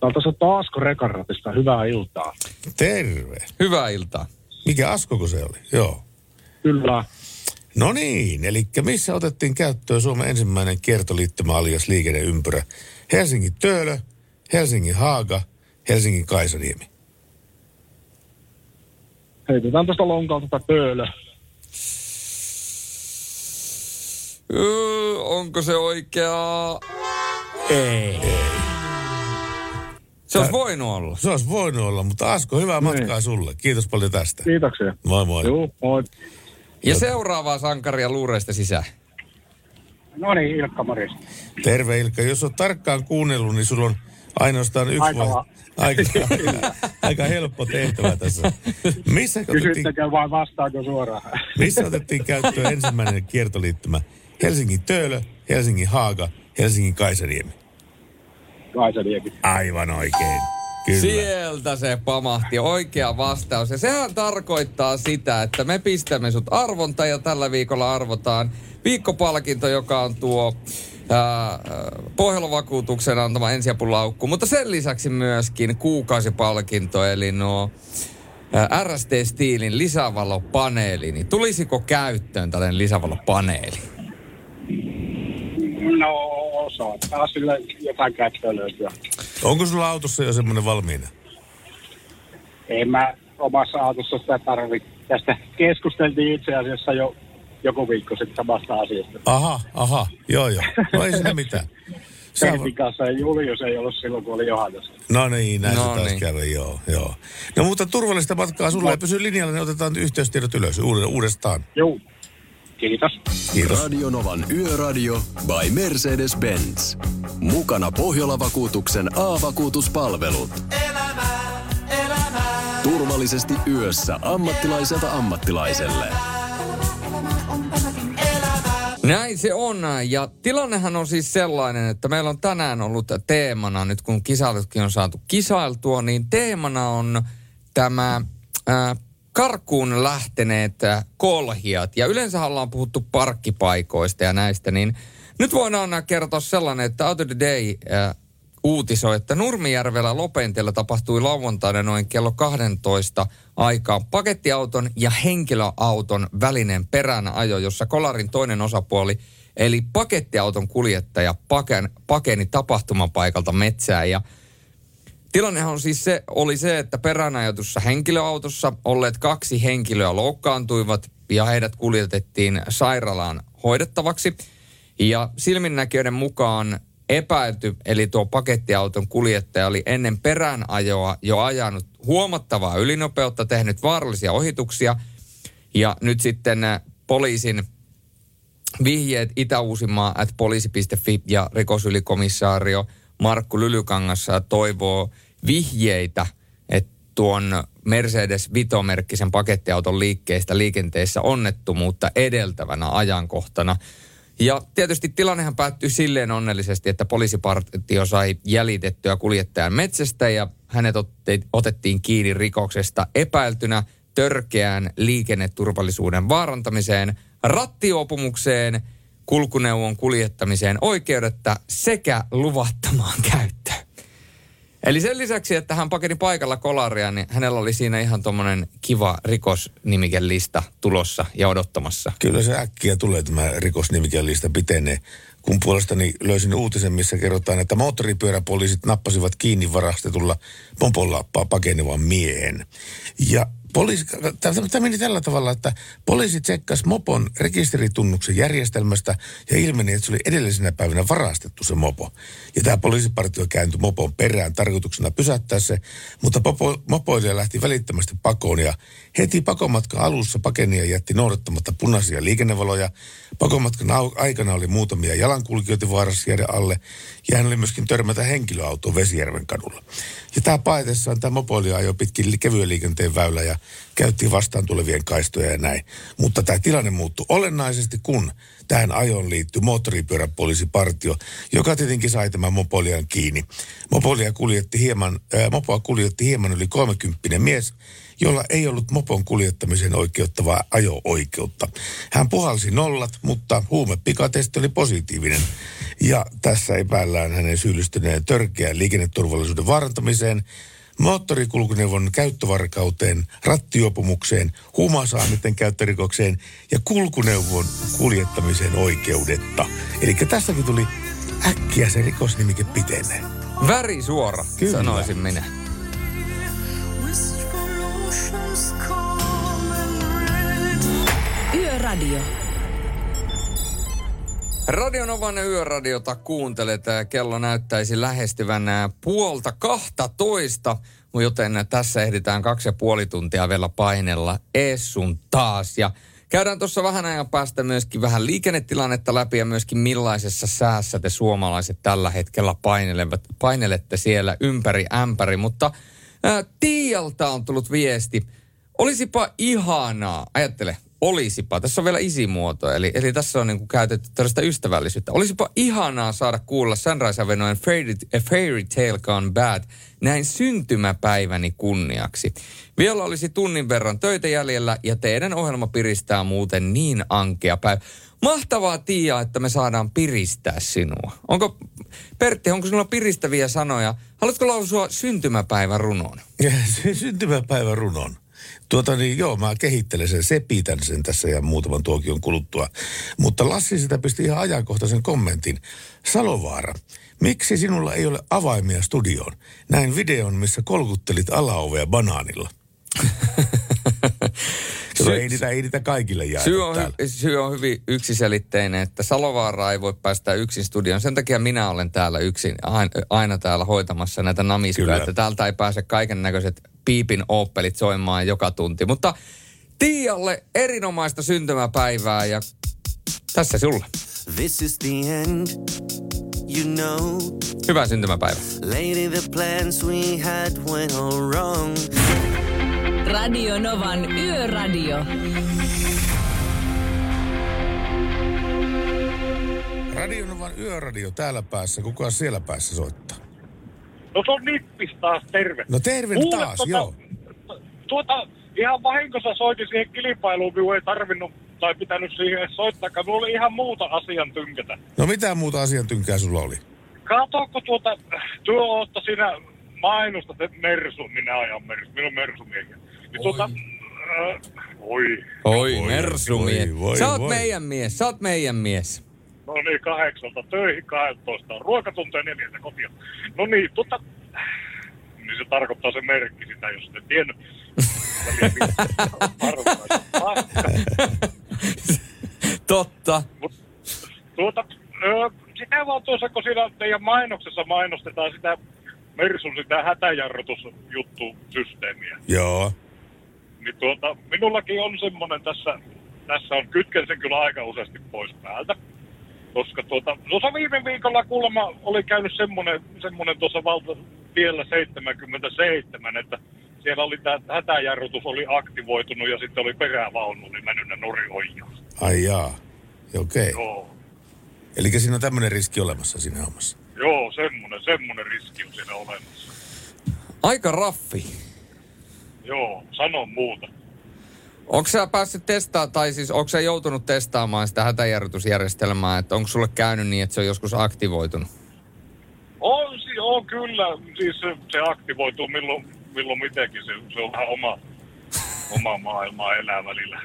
Täältä soittaa Asko Rekanratista. Hyvää iltaa. Terve. Hyvää iltaa. Mikä Askoko se oli? Joo. Kyllä. No niin, eli missä otettiin käyttöön Suomen ensimmäinen kiertoliittymä alias liikenneympyrä? Helsingin Töölö, Helsingin Haaga, Helsingin Kaisaniemi. Heitetään tuosta lonkalta tätä pöölö. Öö, onko se oikea? Ei. Se olisi voinut olla. Se olisi voinut olla, mutta Asko, hyvää matkaa sulle. Kiitos paljon tästä. Kiitoksia. Moi moi. Joo, moi. Ja seuraavaa sankaria luureista sisään. No niin, Ilkka Maris. Terve Ilkka. Jos olet tarkkaan kuunnellut, niin sulla on ainoastaan yksi Aika vai- va- aika, aika, helppo tehtävä tässä. Missä otettiin, vai vastaako suoraan. missä otettiin käyttöön ensimmäinen kiertoliittymä? Helsingin Töölö, Helsingin Haaga, Helsingin Kaisaniemi. Kaisaniemi. Aivan oikein. Kyllä. Sieltä se pamahti, oikea vastaus. Ja sehän tarkoittaa sitä, että me pistämme sut arvonta ja tällä viikolla arvotaan viikkopalkinto, joka on tuo ää, Pohjola-vakuutuksen antama ensiapulaukku, mutta sen lisäksi myöskin kuukausipalkinto, eli nuo ää, RST Steelin lisävalopaneeli. Niin tulisiko käyttöön tällainen lisävalopaneeli? No, saattaa sillä jotain käyttöä löytyä. Onko sulla autossa jo semmoinen valmiina? En mä omassa autossa sitä tarvitse. Tästä keskusteltiin itse asiassa jo joku viikko sitten samasta asiasta. Aha, aha, joo joo. No ei siinä mitään. Sä- Pertin kanssa ja Julius ei ollut silloin, kun oli Johannes. No niin, näin No se taas niin. kävi, joo, joo. No mutta turvallista matkaa sulle ja pysy linjalla, niin otetaan yhteystiedot ylös uude- uudestaan. Joo. Kiitos. Kiitos. Radionovan Yöradio by Mercedes-Benz. Mukana Pohjola-vakuutuksen A-vakuutuspalvelut. Turvallisesti yössä ammattilaiselta ammattilaiselle. Näin se on. Ja tilannehan on siis sellainen, että meillä on tänään ollut teemana, nyt kun kisailutkin on saatu kisailtua, niin teemana on tämä ää, karkuun lähteneet ää, kolhijat. Ja yleensä ollaan puhuttu parkkipaikoista ja näistä, niin nyt voidaan kertoa sellainen, että Out of the Day ää, uutisoi, että Nurmijärvellä Lopentiellä tapahtui lauantaina noin kello 12 aikaa pakettiauton ja henkilöauton välinen perään ajo, jossa kolarin toinen osapuoli, eli pakettiauton kuljettaja, paken, pakeni tapahtumapaikalta metsää ja Tilannehan on siis se, oli se, että peräänajatussa henkilöautossa olleet kaksi henkilöä loukkaantuivat ja heidät kuljetettiin sairaalaan hoidettavaksi. Ja silminnäkijöiden mukaan epäilty, eli tuo pakettiauton kuljettaja oli ennen peräänajoa jo ajanut huomattavaa ylinopeutta, tehnyt vaarallisia ohituksia. Ja nyt sitten äh, poliisin vihjeet Itä-Uusimaa at poliisi.fi ja rikosylikomissaario Markku Lylykangas toivoo vihjeitä, että tuon Mercedes Vito-merkkisen pakettiauton liikkeestä liikenteessä onnettomuutta edeltävänä ajankohtana. Ja tietysti tilannehan päättyi silleen onnellisesti, että poliisipartio sai jäljitettyä kuljettajan metsästä ja hänet otettiin kiinni rikoksesta epäiltynä törkeään liikenneturvallisuuden vaarantamiseen, rattiopumukseen, kulkuneuvon kuljettamiseen oikeudetta sekä luvattomaan käyttöön. Eli sen lisäksi, että hän pakeni paikalla kolaria, niin hänellä oli siinä ihan tuommoinen kiva rikosnimikelista tulossa ja odottamassa. Kyllä se äkkiä tulee tämä rikosnimikelista pitenee. Kun puolestani löysin uutisen, missä kerrotaan, että moottoripyöräpoliisit nappasivat kiinni varastetulla mopolla pa- pakenevan miehen. Ja poliisi, tämä meni tällä tavalla, että poliisi tsekkasi mopon rekisteritunnuksen järjestelmästä ja ilmeni, että se oli edellisenä päivänä varastettu se mopo. Ja tämä poliisipartio kääntyi mopon perään tarkoituksena pysäyttää se, mutta mopoilija lähti välittömästi pakoon ja heti pakomatkan alussa pakenija jätti noudattamatta punaisia liikennevaloja. Pakomatkan aikana oli muutamia jalankulkijoita vaarassa jäädä alle ja hän oli myöskin törmätä henkilöautoon Vesijärven kadulla. Ja tämä paetessaan tämä mopoilija ajoi pitkin kevyen liikenteen väylä ja käytti vastaan tulevien kaistoja ja näin. Mutta tämä tilanne muuttui olennaisesti, kun tähän ajoon liittyi moottoripyöräpoliisipartio, joka tietenkin sai tämän mopolian kiinni. Mopolia kuljetti hieman, ää, mopoa kuljetti hieman yli 30 mies, jolla ei ollut mopon kuljettamiseen oikeuttavaa ajo-oikeutta. Hän puhalsi nollat, mutta huumepikatesti oli positiivinen. Ja tässä epäillään hänen syyllistyneen törkeään liikenneturvallisuuden vaarantamiseen, moottorikulkuneuvon käyttövarkauteen, rattiopumukseen, huumausaineiden käyttörikokseen ja kulkuneuvon kuljettamiseen oikeudetta. Eli tässäkin tuli äkkiä se rikosnimike pitenee. Väri suora, Kyllä. sanoisin minä. Yöradio. Radionovan yöradiota kuuntelet. Kello näyttäisi lähestyvän ää, puolta kahta toista, joten tässä ehditään kaksi ja puoli tuntia vielä painella Essun taas. Ja käydään tuossa vähän ajan päästä myöskin vähän liikennetilannetta läpi ja myöskin millaisessa säässä te suomalaiset tällä hetkellä painelevat, painelette siellä ympäri ämpäri. Mutta ää, Tiialta on tullut viesti. Olisipa ihanaa, ajattele, olisipa, tässä on vielä isimuoto, eli, eli tässä on niin kuin käytetty tällaista ystävällisyyttä. Olisipa ihanaa saada kuulla Sunrise Avenuen Fairy, A Fairy Tale Gone Bad näin syntymäpäiväni kunniaksi. Vielä olisi tunnin verran töitä jäljellä ja teidän ohjelma piristää muuten niin ankea päivä. Mahtavaa Tiia, että me saadaan piristää sinua. Onko, Pertti, onko sinulla piristäviä sanoja? Haluatko lausua syntymäpäivän runon? Syntymäpäivän runon. Tuota niin, joo, mä kehittelen sen, sepitän sen tässä ja muutaman tuokion kuluttua. Mutta Lassi sitä pisti ihan ajankohtaisen kommentin. Salovaara, miksi sinulla ei ole avaimia studioon? Näin videon, missä kolkuttelit alaovea banaanilla. Sy- ei, niitä, ei niitä kaikille jaeta Syy on, täällä. hy- syy on hyvin yksiselitteinen, että Salovaara ei voi päästä yksin studioon. Sen takia minä olen täällä yksin, aina, täällä hoitamassa näitä namiskoja, että täältä ei pääse kaiken näköiset piipin oppelit soimaan joka tunti. Mutta Tiialle erinomaista syntymäpäivää ja tässä sulle. This is the end, you know. Hyvää syntymäpäivää. Lady, the plans we had went all wrong. Radio Novan Yöradio. Radionovan yöradio täällä päässä. Kuka siellä päässä soittaa? No se on Nippis taas, terve. No terve Kuule, taas, tota, joo. Tuota, ihan vahingossa soitin siihen kilpailuun, minun ei tarvinnut tai pitänyt siihen soittaakaan. Minulla oli ihan muuta asian tynkätä. No mitä muuta asiantynkää sulla oli? Katokko tuota, työ ootta siinä mainosta, että Mersu, minä ajan Mersu, minun Mersumiehiä. Niin tuota, äh, oi, Oi, Voi, Mersumies. voi, voi, Sä oot voi. meidän mies, sä oot meidän mies. no niin, kahdeksalta töihin, 12 ruokatunteja, neljältä kotia. No niin, tuota, niin se tarkoittaa se merkki sitä, jos et tiennyt. Totta. Tuota, ö, sitä vaan tuossa, kun siinä teidän mainoksessa mainostetaan sitä Mersun sitä hätäjarrutusjuttusysteemiä. Joo. Niin tuota, minullakin on semmoinen tässä, tässä on, kytken sen kyllä aika useasti pois päältä. Koska tuota, tuossa viime viikolla kuulemma oli käynyt semmoinen, semmoinen tuossa valta tiellä 77, että siellä oli tämä hätäjarrutus oli aktivoitunut ja sitten oli perävaunu, oli mennyt ne norioijaan. Ai jaa. Okei. Joo. Eli siinä on tämmöinen riski olemassa siinä hommassa. Joo, semmoinen, semmoinen riski on siinä olemassa. Aika raffi. Joo, sano muuta. Onko sä päässyt testaamaan, tai siis onko sä joutunut testaamaan sitä hätäjarrutusjärjestelmää, että onko sulle käynyt niin, että se on joskus aktivoitunut? On, on kyllä, siis se, se aktivoituu milloin, milloin mitenkin, se, se on vähän oma, oma maailmaa elää välillä.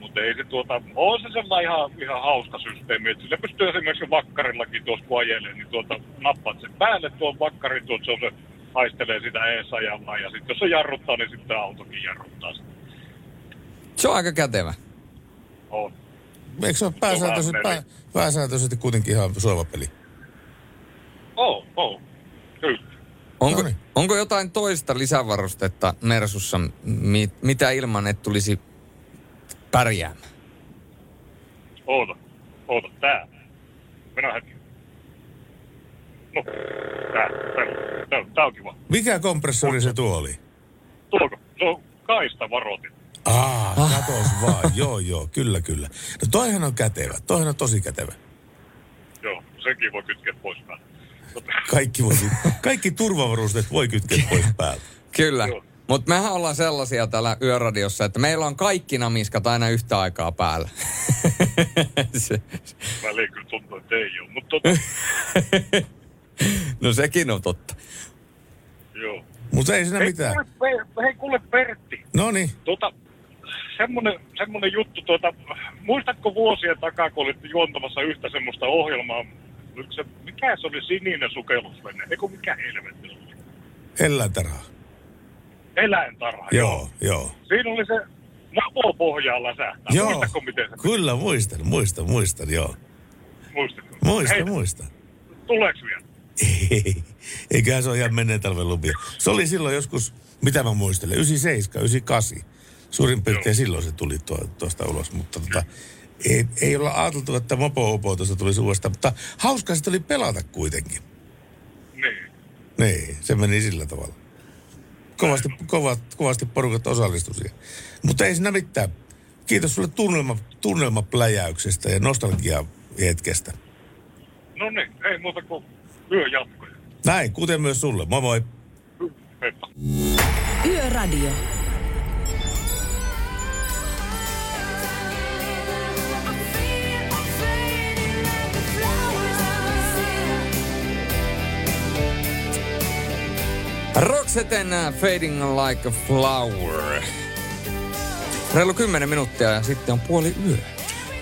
Mutta ei se tuota, on se sellainen ihan, ihan hauska systeemi, että sillä pystyy esimerkiksi vakkarillakin tuossa kun ajelee, niin tuota, nappaat sen päälle tuon vakkarin, tuot, se, on se haistelee sitä ees ajamaan, ja sitten jos se jarruttaa, niin sitten autokin jarruttaa sitä. Se on aika kätevä. On. Eikö se ole pääsääntöisesti, pää, pääsääntöisesti kuitenkin ihan soiva peli? Oo, oo. Kyllä. Onko, onko jotain toista lisävarustetta Mersussa, mi, mitä ilman, että tulisi pärjäämään? Oota, oota, tää. Mennään hetki. No, tää, tää, tää, tää on kiva. Mikä kompressori se tuo oli? Tuoko? Se on kaista varoitin. Aa, katos vaan. joo, joo, kyllä, kyllä. No toihan on kätevä. Toihan on tosi kätevä. Joo, senkin voi kytkeä pois päältä. Kaikki, voi, kaikki turvavarusteet voi kytkeä pois päältä. Kyllä. Mutta mehän ollaan sellaisia täällä yöradiossa, että meillä on kaikki namiskat aina yhtä aikaa päällä. Se, väliin kyllä tuntuu, että ei ole. Mutta tota, no sekin on totta. joo. Mutta ei siinä Hei, mitään. kuule, Per- hei, kuule Pertti. No niin. Tota, semmonen, semmonen juttu, tuota, muistatko vuosien takaa, kun olit juontamassa yhtä semmoista ohjelmaa, se, mikä se oli sininen sukellusvene? Eikö mikä helvetti oli? Eläintarha. Eläintarha. Joo, joo. Siinä oli se napo pohjaa läsähtää. Joo. Muistatko miten se Kyllä muistan, muistan, muistan, joo. Muistatko? Muistan, Hei, muistan. tuleeks vielä? Ei, eiköhän se ole ihan menneen talven lupia. Se oli silloin joskus, mitä mä muistelen, 97, 98. Suurin piirtein silloin se tuli tuo, tuosta ulos, mutta tota, ei, ei olla ajateltu, että mopo opo tuosta tulisi uudestaan, mutta hauska se oli pelata kuitenkin. Niin. Niin, se meni sillä tavalla. kovasti, kovat, kovasti porukat osallistu siihen. Mutta ei siinä mitään. Kiitos sulle tunnelma, tunnelmapläjäyksestä ja nostalgia hetkestä. No niin, ei muuta kuin yö jatkoja. Näin, kuten myös sulle. Moi moi. Heippa. Yöradio. Roxeten uh, Fading Like a Flower. Reilu 10 minuuttia ja sitten on puoli yö.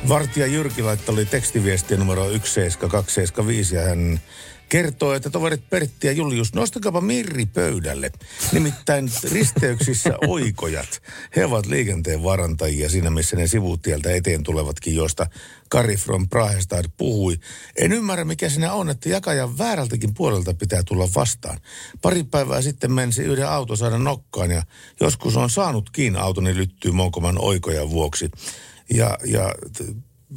Vartija Jyrki laittoi tekstiviestiä numero 17275 ja hän kertoo, että toverit Pertti ja Julius, nostakaapa Mirri pöydälle. Nimittäin risteyksissä oikojat. He ovat liikenteen varantajia siinä, missä ne sivutieltä eteen tulevatkin, joista Kari from Prahestad puhui. En ymmärrä, mikä siinä on, että jakajan väärältäkin puolelta pitää tulla vastaan. Pari päivää sitten mensi yhden auto saada nokkaan ja joskus on saanutkin autoni lyttyy Monkoman oikojan vuoksi. Ja, ja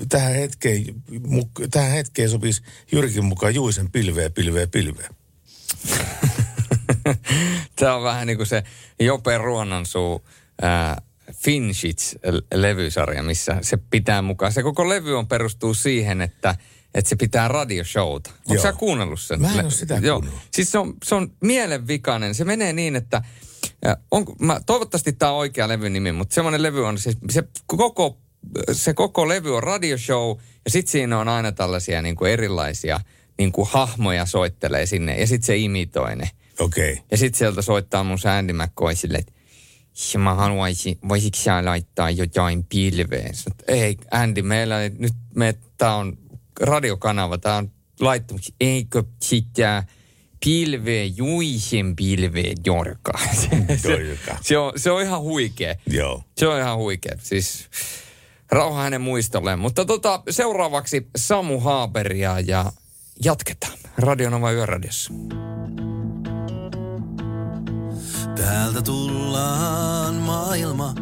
tähän hetkeen, tähän hetkeen sopisi Jyrkin mukaan Juisen pilveä, pilveä, pilveä. Tämä on vähän niin kuin se Jope Ruonansuu ää, Finchits-levysarja, missä se pitää mukaan. Se koko levy on perustuu siihen, että, että se pitää radioshowta. Onko sä kuunnellut sen? Mä en ole sitä Joo. kuunnellut. Siis se on, se on mielenvikainen. Se menee niin, että on, mä, toivottavasti tämä on oikea levyn nimi, mutta semmoinen levy on, siis se koko, se koko levy on radioshow ja sitten siinä on aina tällaisia niin kuin erilaisia niin kuin hahmoja soittelee sinne ja sitten se imitoi ne. Okei. Okay. Ja sitten sieltä soittaa mun Sandy McCoy sille, että "Ja mä haluaisin, voisitko sä laittaa jotain pilveen? Että ei, Andy, meillä ei, nyt me, tää on radiokanava, tää on laittanut, eikö sitä pilveä, juisen pilveä, Jorka. Se, se, se, on, se on ihan huikea. Joo. Se on ihan huikea. Siis rauha hänen muistolleen. Mutta tota, seuraavaksi Samu Haaberia ja jatketaan. Radionova Yöradiossa. Täältä tullaan maailma.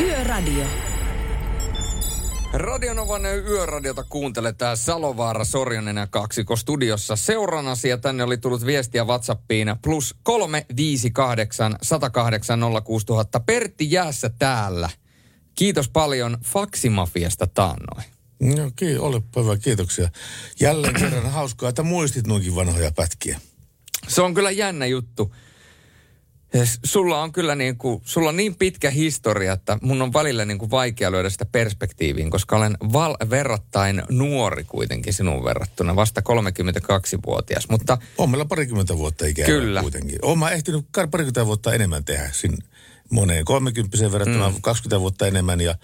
Yöradio. Radionovan yöradiota kuuntelee tää Salovaara Sorjonen ja kaksiko studiossa. Seurannasi ja tänne oli tullut viestiä Whatsappiin plus 358 108 06000. Pertti jäässä täällä. Kiitos paljon Faksimafiasta taannoin. No, ki- olepa hyvä, kiitoksia. Jälleen kerran hauskaa, että muistit noinkin vanhoja pätkiä. Se on kyllä jännä juttu. Sulla on kyllä niin kuin, sulla on niin pitkä historia, että mun on välillä niin kuin vaikea löydä sitä perspektiiviin, koska olen val- verrattain nuori kuitenkin sinun verrattuna, vasta 32-vuotias. Mutta On meillä parikymmentä vuotta ikää Kyllä. kuitenkin. Olen mä ehtinyt parikymmentä vuotta enemmän tehdä sin moneen 30 verrattuna mm. 20 vuotta enemmän ja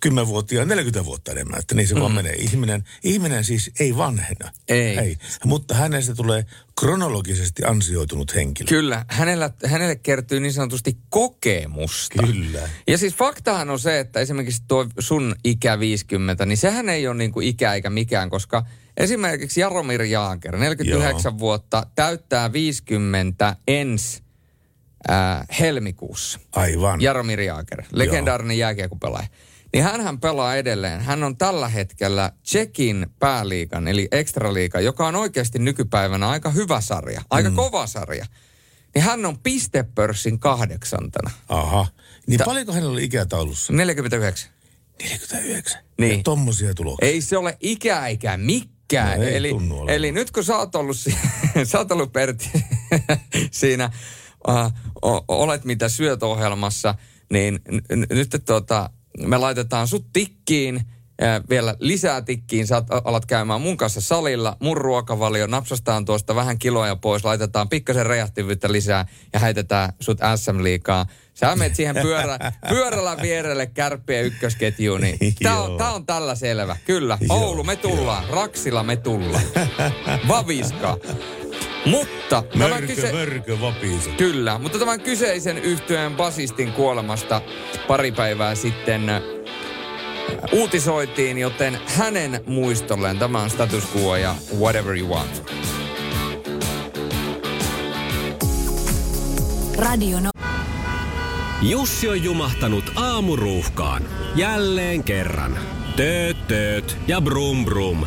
10 vuotta ja 40 vuotta enemmän. Että niin se mm. vaan menee. Ihminen, ihminen siis ei vanhena. Ei. ei. Mutta hänestä tulee kronologisesti ansioitunut henkilö. Kyllä, hänellä, hänelle kertyy niin sanotusti kokemusta. Kyllä. Ja siis faktahan on se, että esimerkiksi tuo sun ikä 50, niin sehän ei ole niin kuin ikä eikä mikään, koska esimerkiksi Jaromir Jaager, 49 Joo. vuotta, täyttää 50 ensi ää, helmikuussa. Aivan. Jaromir Jaager, legendaarinen jääkiekopelaaja. Niin hänhän pelaa edelleen. Hän on tällä hetkellä Tsekin pääliikan, eli ekstraliiga, joka on oikeasti nykypäivänä aika hyvä sarja, aika mm. kova sarja. Niin hän on pistepörssin kahdeksantana. Aha. Niin Ta- paljonko hänellä oli ikätaulussa? 49. 49. Niin. Ja tommosia tuloksia. Ei se ole ikä eikä mikään. No ei eli, eli nyt kun sä oot ollut, sä oot ollut Pertti siinä o- olet mitä syöt ohjelmassa, niin n- n- nyt tota, me laitetaan sut tikkiin, äh, vielä lisää tikkiin, sä alat käymään mun kanssa salilla, mun ruokavalio, napsastaan tuosta vähän kiloja pois, laitetaan pikkasen räjähtivyyttä lisää ja heitetään sut SM-liikaa. Sä menet siihen pyörä, pyörällä vierelle kärppien ykkösketjuun, niin tää on, tää on tällä selvä. Kyllä, Oulu me tullaan, Raksila me tullaan. Vaviska. Mutta tämän Mörkö, kyse... mörkö, vapiisa. Kyllä, mutta tämän kyseisen yhtyeen basistin kuolemasta pari päivää sitten äh, uutisoitiin, joten hänen muistolleen tämä on status quo ja whatever you want. Radio no- Jussi on jumahtanut aamuruuhkaan. Jälleen kerran. Tööt, tööt ja brum brum.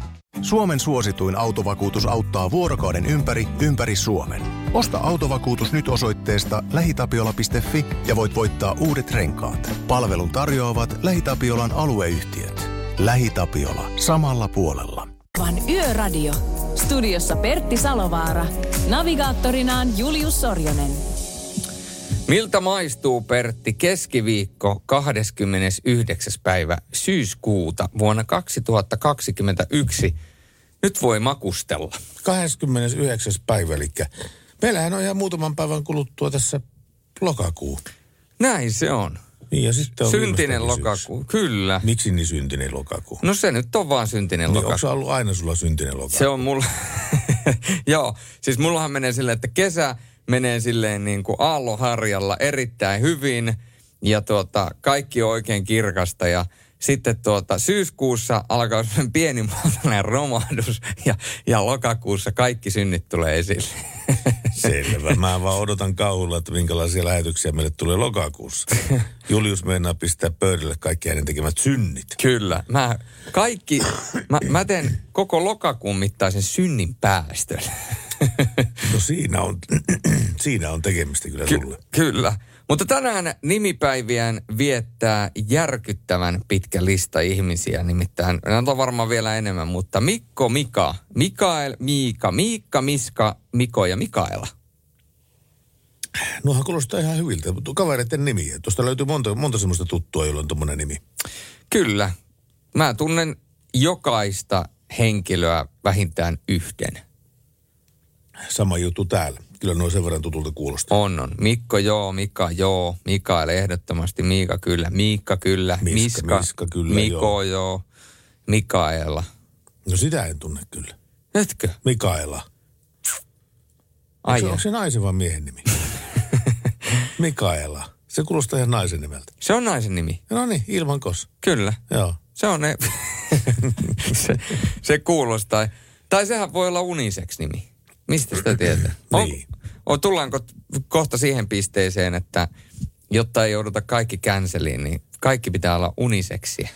Suomen suosituin autovakuutus auttaa vuorokauden ympäri, ympäri Suomen. Osta autovakuutus nyt osoitteesta lähitapiola.fi ja voit voittaa uudet renkaat. Palvelun tarjoavat LähiTapiolan alueyhtiöt. LähiTapiola. Samalla puolella. Van Yöradio. Studiossa Pertti Salovaara. Navigaattorinaan Julius Sorjonen. Miltä maistuu Pertti keskiviikko 29. päivä syyskuuta vuonna 2021? Nyt voi makustella. 29. päivä, eli meillähän on ihan muutaman päivän kuluttua tässä lokakuu. Näin se on. Niin ja sitten on Syntinen viimeistäkin lokakuu, kyllä. Miksi niin syntinen lokakuu? No se nyt on vaan syntinen Niin, lokakuu. onko ollut aina sulla syntinen lokakuu? Se on mulla, joo, siis mullahan menee silleen, että kesä menee silleen niin kuin aalloharjalla erittäin hyvin ja tuota, kaikki on oikein kirkasta ja sitten tuota, syyskuussa alkaa semmoinen pienimuotoinen romahdus ja, ja lokakuussa kaikki synnit tulee esille. Selvä. Mä vaan odotan kauhulla, että minkälaisia lähetyksiä meille tulee lokakuussa. Julius meinaa pistää pöydälle kaikki hänen tekemät synnit. Kyllä. Mä, kaikki, mä, mä teen koko lokakuun mittaisen synnin päästön. No siinä on, siinä on tekemistä kyllä sulle. Kyllä. Mutta tänään nimipäiviään viettää järkyttävän pitkä lista ihmisiä. Nimittäin, näitä on varmaan vielä enemmän, mutta Mikko, Mika, Mikael, Miika, Miikka, Miska, Miko ja Mikaela. Nuohan kuulostaa ihan hyviltä, mutta kavereiden nimiä. Tuosta löytyy monta, monta semmoista tuttua, jolla on tommonen nimi. Kyllä. Mä tunnen jokaista henkilöä vähintään yhden. Sama juttu täällä. Kyllä nuo sen verran tutulta kuulostaa. On, on. Mikko joo, Mika joo, Mikael ehdottomasti, Miika kyllä, Miikka kyllä, Miska, Miska, Miska kyllä, Miko joo, Mikaela. No sitä en tunne kyllä. Etkö? Mikaela. Ai Onko, se, onko se naisen vai miehen nimi? Mikaela. Se kuulostaa ihan naisen nimeltä. Se on naisen nimi. No niin, ilman kos. Kyllä. Joo. Se on ne, se, se kuulostaa. Tai sehän voi olla uniseksi nimi. Mistä sitä tietää? On, Niin. on, tullaanko kohta siihen pisteeseen, että jotta ei jouduta kaikki canceliin, niin kaikki pitää olla uniseksiä.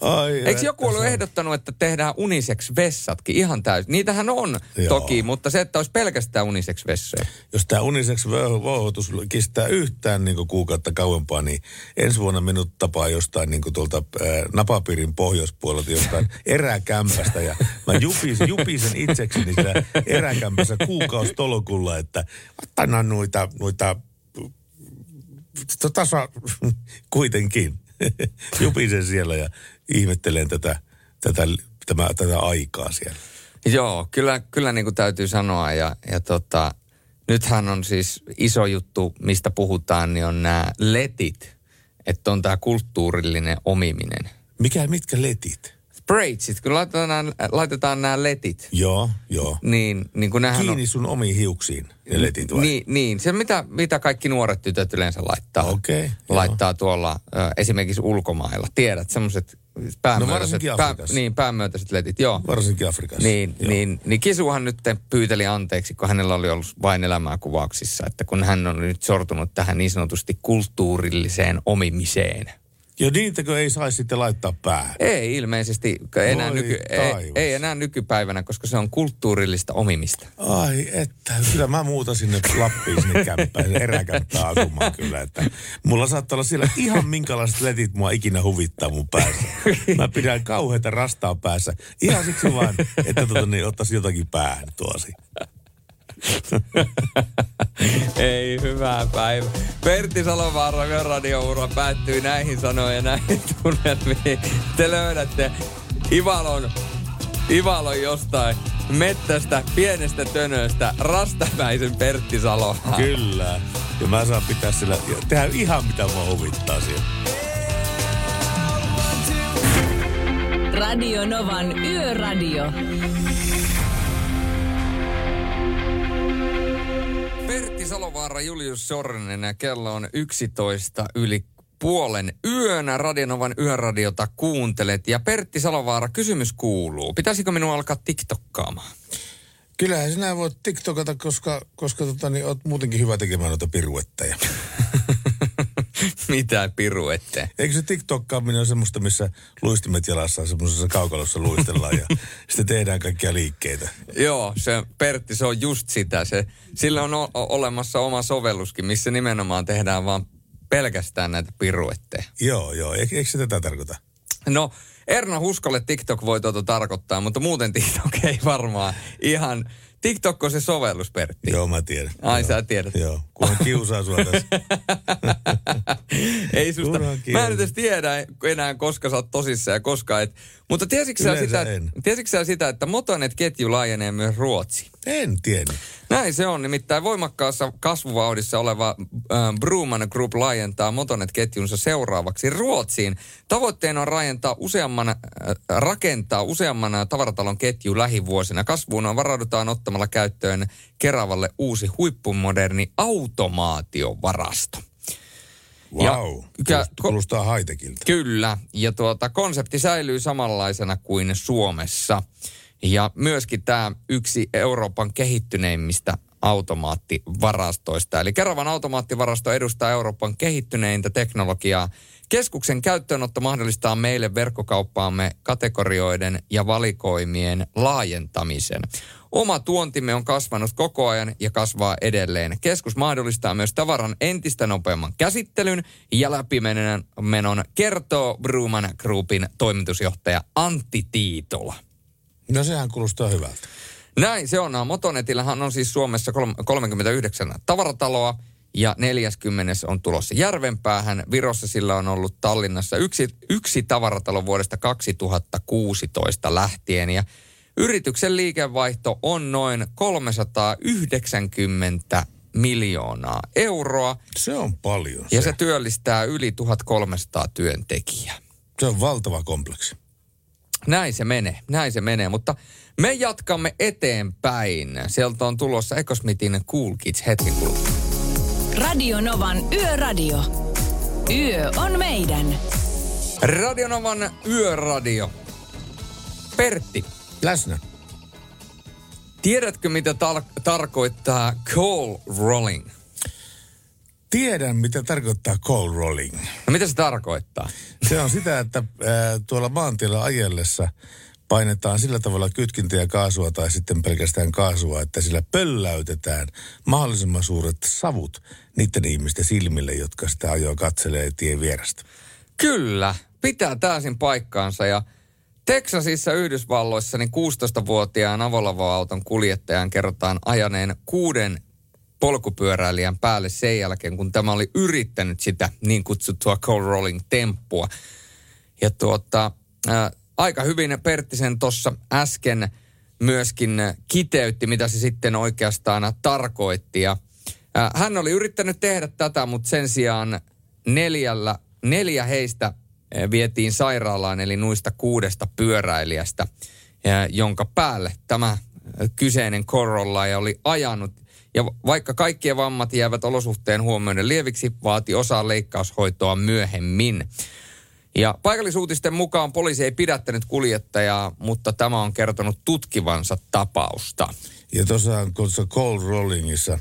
Ai, Eikö joku että ollut se on- ehdottanut, että tehdään uniseksi vessatkin ihan täysin? Niitähän on Joo. toki, mutta se, että olisi pelkästään uniseksi vessoja. Jos tämä uniseksi vouhotus kestää yhtään niin kuukautta kauempaa, niin ensi vuonna minut tapaa jostain niin tuolta ää, napapiirin pohjoispuolelta jostain eräkämpästä. Ja mä jupisen, jupisen itsekseni siellä eräkämpässä kuukaustolkulla, että ottanan noita, noita tasa kuitenkin. jupisen siellä ja ihmettelen tätä, tätä, tämä, tätä aikaa siellä. Joo, kyllä, kyllä niin kuin täytyy sanoa. Ja, ja tota, nythän on siis iso juttu, mistä puhutaan, niin on nämä letit. Että on tämä kulttuurillinen omiminen. Mikä, mitkä letit? Braidsit, kun laitetaan, laitetaan nämä letit, Joo, joo. niin, niin kun Kiinni on... sun omiin hiuksiin ne letit vai? Niin, niin, se mitä, mitä kaikki nuoret tytöt yleensä laittaa. Okei, joo. laittaa tuolla ö, esimerkiksi ulkomailla. Tiedät, semmoiset päämyötäiset, No pää, niin, päämyötäiset letit, joo. Varsinkin Afrikassa. Niin, niin, niin Kisuhan nyt pyyteli anteeksi, kun hänellä oli ollut vain elämää kuvauksissa, että kun hän on nyt sortunut tähän niin sanotusti kulttuurilliseen omimiseen. Ja niitäkö ei saisi sitten laittaa päähän? Ei ilmeisesti enää, Voi nyky, ei, taivas. ei enää nykypäivänä, koska se on kulttuurillista omimista. Ai että, kyllä mä muutan sinne Lappiin sinne kämppään, eräkämppään asumaan kyllä. Että mulla saattaa olla siellä ihan minkälaiset letit mua ikinä huvittaa mun päässä. Mä pidän kauheita rastaa päässä. Ihan siksi vaan, että tota, niin, ottaisi jotakin päähän tuosi. Ei, hyvää päivää. Pertti Salovaara radioura päättyy näihin sanoihin ja näihin tunnelmiin. Te löydätte Ivalon, Ivalon jostain mettästä, pienestä tönöstä, rastapäisen Pertti Salo. Kyllä. Ja mä saan pitää sillä, tehdä ihan mitä mua huvittaa siellä. Radio Novan Yöradio. Pertti Salovaara, Julius Sornen ja kello on 11 yli puolen yönä Radionovan yöradiota kuuntelet. Ja Pertti Salovaara, kysymys kuuluu. Pitäisikö minun alkaa TikTokkaamaan? Kyllähän sinä voit TikTokata, koska, koska tota, niin, oot muutenkin hyvä tekemään noita piruetteja. Mitä piruetteja? Eikö se TikTokkaaminen ole semmoista, missä luistimet jalassa semmoisessa kaukalossa luistellaan ja sitten tehdään kaikkia liikkeitä? Joo, se Pertti, se on just sitä. Se, sillä on o- olemassa oma sovelluskin, missä nimenomaan tehdään vaan pelkästään näitä piruetteja. Joo, joo. Eikö, eikö se tätä tarkoita? No, Erna Huskolle TikTok voi tuota tarkoittaa, mutta muuten TikTok ei varmaan ihan... TikTok on se sovellus, Pertti. Joo, mä tiedän. Ai, joo. sä tiedät. Joo, kun kiusaa sua tässä. ei susta. Mä en edes tiedä enää, koska sä oot tosissaan ja koska et. Mutta tiesitkö sä, sitä, tiesitkö sä sitä, että Motonet-ketju laajenee myös Ruotsiin? En tiennyt. Näin se on. Nimittäin voimakkaassa kasvuvauhdissa oleva äh, Bruman Group laajentaa Motonet-ketjunsa seuraavaksi Ruotsiin. Tavoitteena on rakentaa useamman, äh, rakentaa useamman äh, tavaratalon ketju lähivuosina. Kasvuun on varaudutaan ottamalla käyttöön Keravalle uusi huippumoderni automaatiovarasto. Wow, Ja- kuulostaa high-techiltä. Kyllä, ja tuota, konsepti säilyy samanlaisena kuin Suomessa. Ja myöskin tämä yksi Euroopan kehittyneimmistä automaattivarastoista. Eli Keravan automaattivarasto edustaa Euroopan kehittyneintä teknologiaa. Keskuksen käyttöönotto mahdollistaa meille verkkokauppaamme kategorioiden ja valikoimien laajentamisen. Oma tuontimme on kasvanut koko ajan ja kasvaa edelleen. Keskus mahdollistaa myös tavaran entistä nopeamman käsittelyn ja läpimenon, kertoo Bruman Groupin toimitusjohtaja Antti Tiitola. No sehän kuulostaa hyvältä. Näin se on. Motonetillähän on siis Suomessa kolm- 39 tavarataloa ja 40 on tulossa Järvenpäähän. Virossa sillä on ollut Tallinnassa yksi, yksi tavaratalo vuodesta 2016 lähtien ja yrityksen liikevaihto on noin 390 miljoonaa euroa. Se on paljon. Ja se työllistää yli 1300 työntekijää. Se on valtava kompleksi. Näin se menee, näin se menee, mutta me jatkamme eteenpäin. Sieltä on tulossa Ecosmithin Cool Kids hetken kuluttua. Radio Novan Yöradio. Yö on meidän. Radionovan Yöradio. Pertti. Läsnä. Tiedätkö, mitä tar- tarkoittaa coal rolling? Tiedän, mitä tarkoittaa coal rolling. No mitä se tarkoittaa? Se on sitä, että ää, tuolla maantiellä ajellessa painetaan sillä tavalla kytkintä ja kaasua tai sitten pelkästään kaasua, että sillä pölläytetään mahdollisimman suuret savut niiden ihmisten silmille, jotka sitä ajoa katselee tien vierestä. Kyllä, pitää täysin paikkaansa ja Teksasissa Yhdysvalloissa niin 16-vuotiaan avolava-auton kuljettajan kerrotaan ajaneen kuuden polkupyöräilijän päälle sen jälkeen, kun tämä oli yrittänyt sitä niin kutsuttua cold rolling temppua. Ja tuota, ää, aika hyvin Perttisen tuossa äsken myöskin kiteytti, mitä se sitten oikeastaan tarkoitti. Ja, ää, hän oli yrittänyt tehdä tätä, mutta sen sijaan neljällä, neljä heistä vietiin sairaalaan, eli nuista kuudesta pyöräilijästä, jonka päälle tämä kyseinen Corolla ja oli ajanut. Ja vaikka kaikkien vammat jäävät olosuhteen huomioiden lieviksi, vaati osa leikkaushoitoa myöhemmin. Ja paikallisuutisten mukaan poliisi ei pidättänyt kuljettajaa, mutta tämä on kertonut tutkivansa tapausta. Ja tuossa cold rollingissa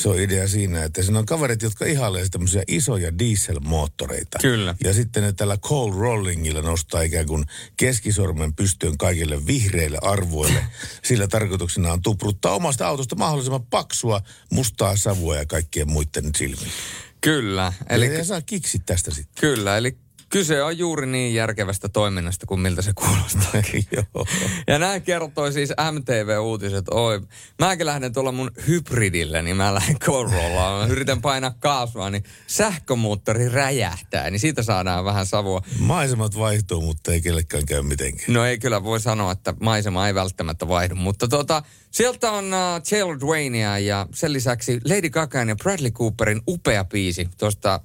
se on idea siinä, että siinä on kaverit, jotka ihailee tämmöisiä isoja dieselmoottoreita. Kyllä. Ja sitten ne tällä cold rollingilla nostaa ikään kuin keskisormen pystyyn kaikille vihreille arvoille. Sillä tarkoituksena on tupruttaa omasta autosta mahdollisimman paksua mustaa savua ja kaikkien muiden silmiin. Kyllä. Eli ja saa kiksit tästä sitten. Kyllä, eli kyse on juuri niin järkevästä toiminnasta kuin miltä se kuulostaa. Joo. Ja näin kertoi siis MTV-uutiset. Oi, mäkin lähden tuolla mun hybridille, niin mä lähden Corollaan. Mä yritän painaa kaasua, niin sähkömoottori räjähtää, niin siitä saadaan vähän savua. Maisemat vaihtuu, mutta ei kellekään käy mitenkään. No ei kyllä voi sanoa, että maisema ei välttämättä vaihdu, mutta tota, sieltä on uh, Taylor Dwayneia ja sen lisäksi Lady Gaga ja Bradley Cooperin upea biisi tuosta,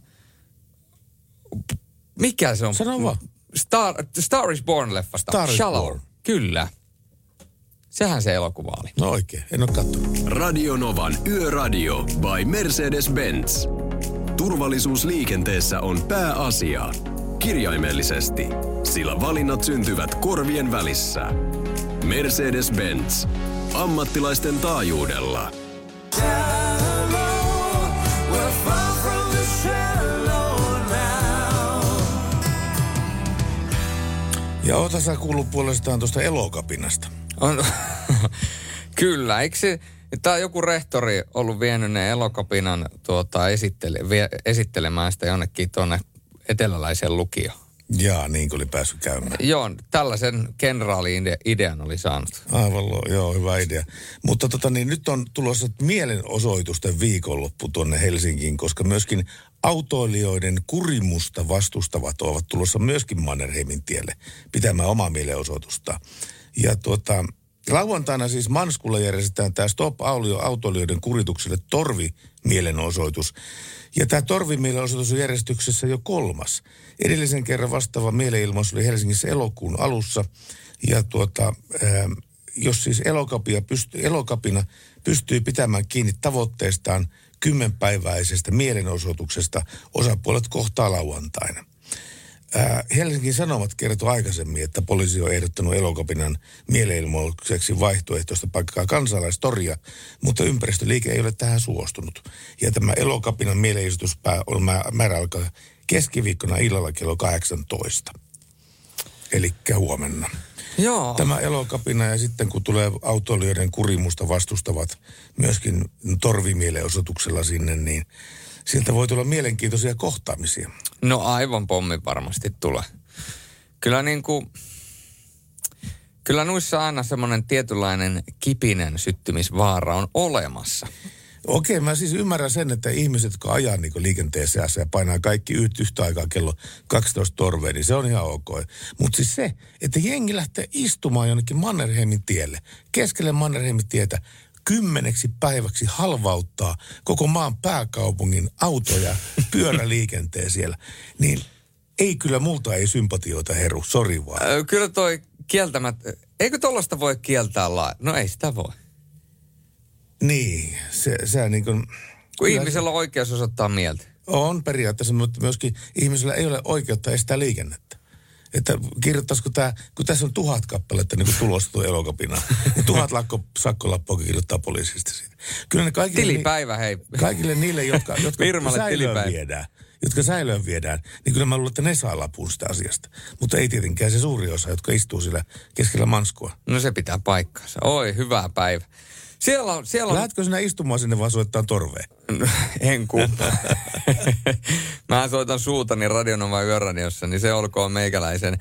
mikä se on? Sano vaan. Star, Star is Born-leffasta. Star is Shallow. Born. Kyllä. Sehän se elokuva oli. No oikein, en ole katsonut. Radio Novan Yöradio by Mercedes-Benz. Turvallisuus liikenteessä on pääasia. Kirjaimellisesti, sillä valinnat syntyvät korvien välissä. Mercedes-Benz. Ammattilaisten taajuudella. Ja oota sä kuullut puolestaan tuosta elokapinasta. On, kyllä, eikö se, tämä joku rehtori ollut vienyt ne elokapinan tuota, esittele, vie, esittelemään sitä jonnekin tuonne eteläläiseen lukioon. Jaa, niin kuin oli päässyt käymään. Joo, tällaisen kenraali-idean oli saanut. Aivan, lo- joo, hyvä idea. Mutta tota, niin, nyt on tulossa mielenosoitusten viikonloppu tuonne Helsinkiin, koska myöskin autoilijoiden kurimusta vastustavat ovat tulossa myöskin Mannerheimin tielle pitämään omaa mielenosoitusta. Ja tuota, lauantaina siis Manskulla järjestetään tämä Stop Aulio autoilijoiden kuritukselle torvi-mielenosoitus. Ja tämä torvi-mielenosoitus on järjestyksessä jo kolmas. Edellisen kerran vastaava mielenilmaus oli Helsingissä elokuun alussa. Ja tuota, ää, jos siis elokapia elokapina pystyy pitämään kiinni tavoitteestaan kymmenpäiväisestä mielenosoituksesta, osapuolet kohtaa lauantaina. Ää, Helsingin Sanomat kertoi aikaisemmin, että poliisi on ehdottanut elokapinan mielenilmaukseksi vaihtoehtoista paikkaa kansalaistoria, mutta ympäristöliike ei ole tähän suostunut. Ja tämä elokapinan mielenosoituspää on mä- määrä alkaa keskiviikkona illalla kello 18. Eli huomenna. Joo. Tämä elokapina ja sitten kun tulee autoilijoiden kurimusta vastustavat myöskin torvimielenosoituksella sinne, niin sieltä voi tulla mielenkiintoisia kohtaamisia. No aivan pommi varmasti tulee. Kyllä niin kuin, kyllä noissa aina semmoinen tietynlainen kipinen syttymisvaara on olemassa. Okei, mä siis ymmärrän sen, että ihmiset, jotka ajaa niin liikenteen seassa ja painaa kaikki yht- yhtä aikaa kello 12 torveen, niin se on ihan ok. Mutta siis se, että jengi lähtee istumaan jonnekin Mannerheimin tielle, keskelle Mannerheimin tietä, kymmeneksi päiväksi halvauttaa koko maan pääkaupungin autoja, pyöräliikenteen siellä, niin ei kyllä multa ei sympatioita heru, sori vaan. Kyllä toi kieltämättä, eikö tollasta voi kieltää laa? No ei sitä voi. Niin, se, se niin kuin... Kun ihmisellä on oikeus osoittaa mieltä. On periaatteessa, mutta myöskin ihmisellä ei ole oikeutta estää liikennettä. Että kirjoittaisiko tämä, kun tässä on tuhat kappaletta niin tuo elokapina, niin tuhat lakko, sakkolappua kirjoittaa poliisista siitä. Kyllä ne kaikille, Tilipäivä, hei. kaikille niille, jotka, jotka säilöön tilipäivä. viedään, jotka säilöön viedään, niin kyllä mä luulen, että ne saa lapun sitä asiasta. Mutta ei tietenkään se suuri osa, jotka istuu sillä keskellä manskua. No se pitää paikkaansa. Oi, hyvää päivä. Siellä on, siellä on... Lähdetkö sinä istumaan sinne vaan soittaa torveen? en kumpa. Mä soitan suutani Radionova Yöradiossa, niin se olkoon meikäläisen,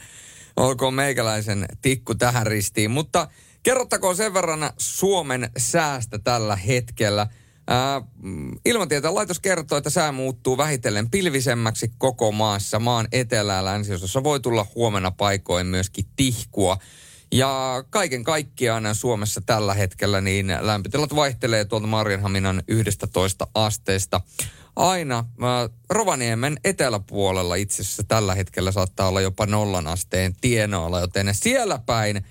olkoon meikäläisen tikku tähän ristiin. Mutta kerrottakoon sen verran Suomen säästä tällä hetkellä. Ää, mm, Ilmatieteen laitos kertoo, että sää muuttuu vähitellen pilvisemmäksi koko maassa. Maan etelä- ja länsiosassa voi tulla huomenna paikoin myöskin tihkua. Ja kaiken kaikkiaan Suomessa tällä hetkellä niin lämpötilat vaihtelee tuolta Marjanhaminan 11 asteesta. Aina äh, Rovaniemen eteläpuolella itse asiassa tällä hetkellä saattaa olla jopa nollan asteen tienoilla, joten siellä päin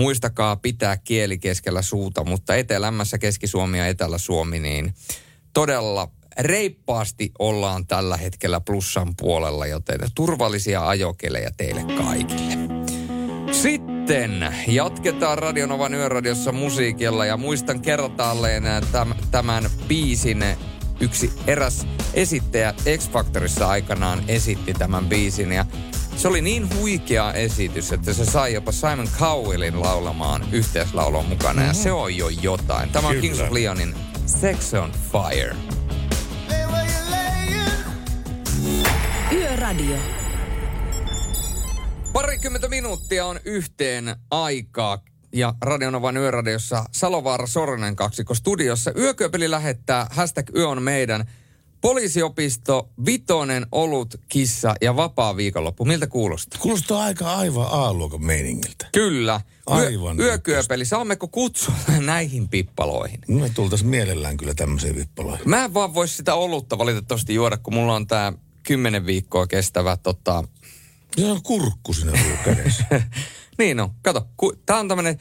muistakaa pitää kieli keskellä suuta, mutta etelämässä Keski-Suomi ja Etelä-Suomi niin todella reippaasti ollaan tällä hetkellä plussan puolella, joten turvallisia ajokelejä teille kaikille. Sitten jatketaan Radionovan yöradiossa musiikilla ja muistan kertaalleen täm, tämän biisin yksi eräs esittäjä X-Factorissa aikanaan esitti tämän biisin ja se oli niin huikea esitys, että se sai jopa Simon Cowellin laulamaan yhteislaulun mukana ja se on jo jotain. Tämä on Kyllä. Kings of Leonin Sex on Fire. Yöradio. Parikymmentä minuuttia on yhteen aikaa ja Radionovan yöradiossa Salovaara Soronen kaksikko studiossa. Yököpeli lähettää hashtag yö on meidän. Poliisiopisto, vitonen, olut, kissa ja vapaa viikonloppu. Miltä kuulostaa? Kuulostaa aika aivan A-luokan meiningiltä. Kyllä. Aivan Yö, yökööpeli, saammeko kutsua näihin pippaloihin? Me tultaisiin mielellään kyllä tämmöiseen vippaloihin. Mä en vaan voisi sitä olutta valitettavasti juoda, kun mulla on tää kymmenen viikkoa kestävä tota... Se on kurkku siinä sulla kädessä. niin on. Kato, ku, tää on tämmönen...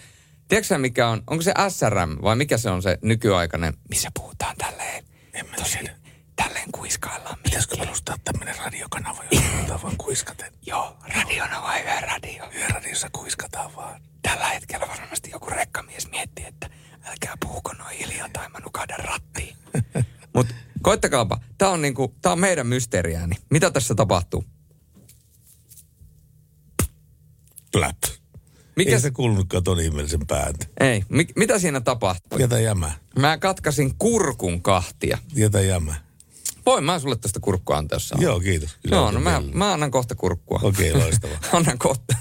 Tiedätkö mikä on, onko se SRM vai mikä se on se nykyaikainen, missä puhutaan tälleen? En mä tosi, tiedä. tälleen kuiskaillaan. Pitäisikö perustaa tämmöinen radiokanava, jossa puhutaan vaan kuiskaten? Joo, radiona vai yöradio? Yöradiossa kuiskataan vaan. Tällä hetkellä varmasti joku rekkamies miettii, että älkää puhuko noin hiljaa tai mä nukahdan rattiin. Mutta koittakaapa, tää on, niinku, tää on meidän mysteeriääni. Mitä tässä tapahtuu? Plät. Mikä Ei se kuulunutkaan ton ihmeellisen pääntä. Ei. Mi- mitä siinä tapahtui? Jätä jämä. Mä katkasin kurkun kahtia. Jätä jämä. Voin mä sulle tästä kurkkua antaa, jos. Joo, kiitos. Kyllä Joo, no mä, mä annan kohta kurkkua. Okei, loistavaa. annan kohta.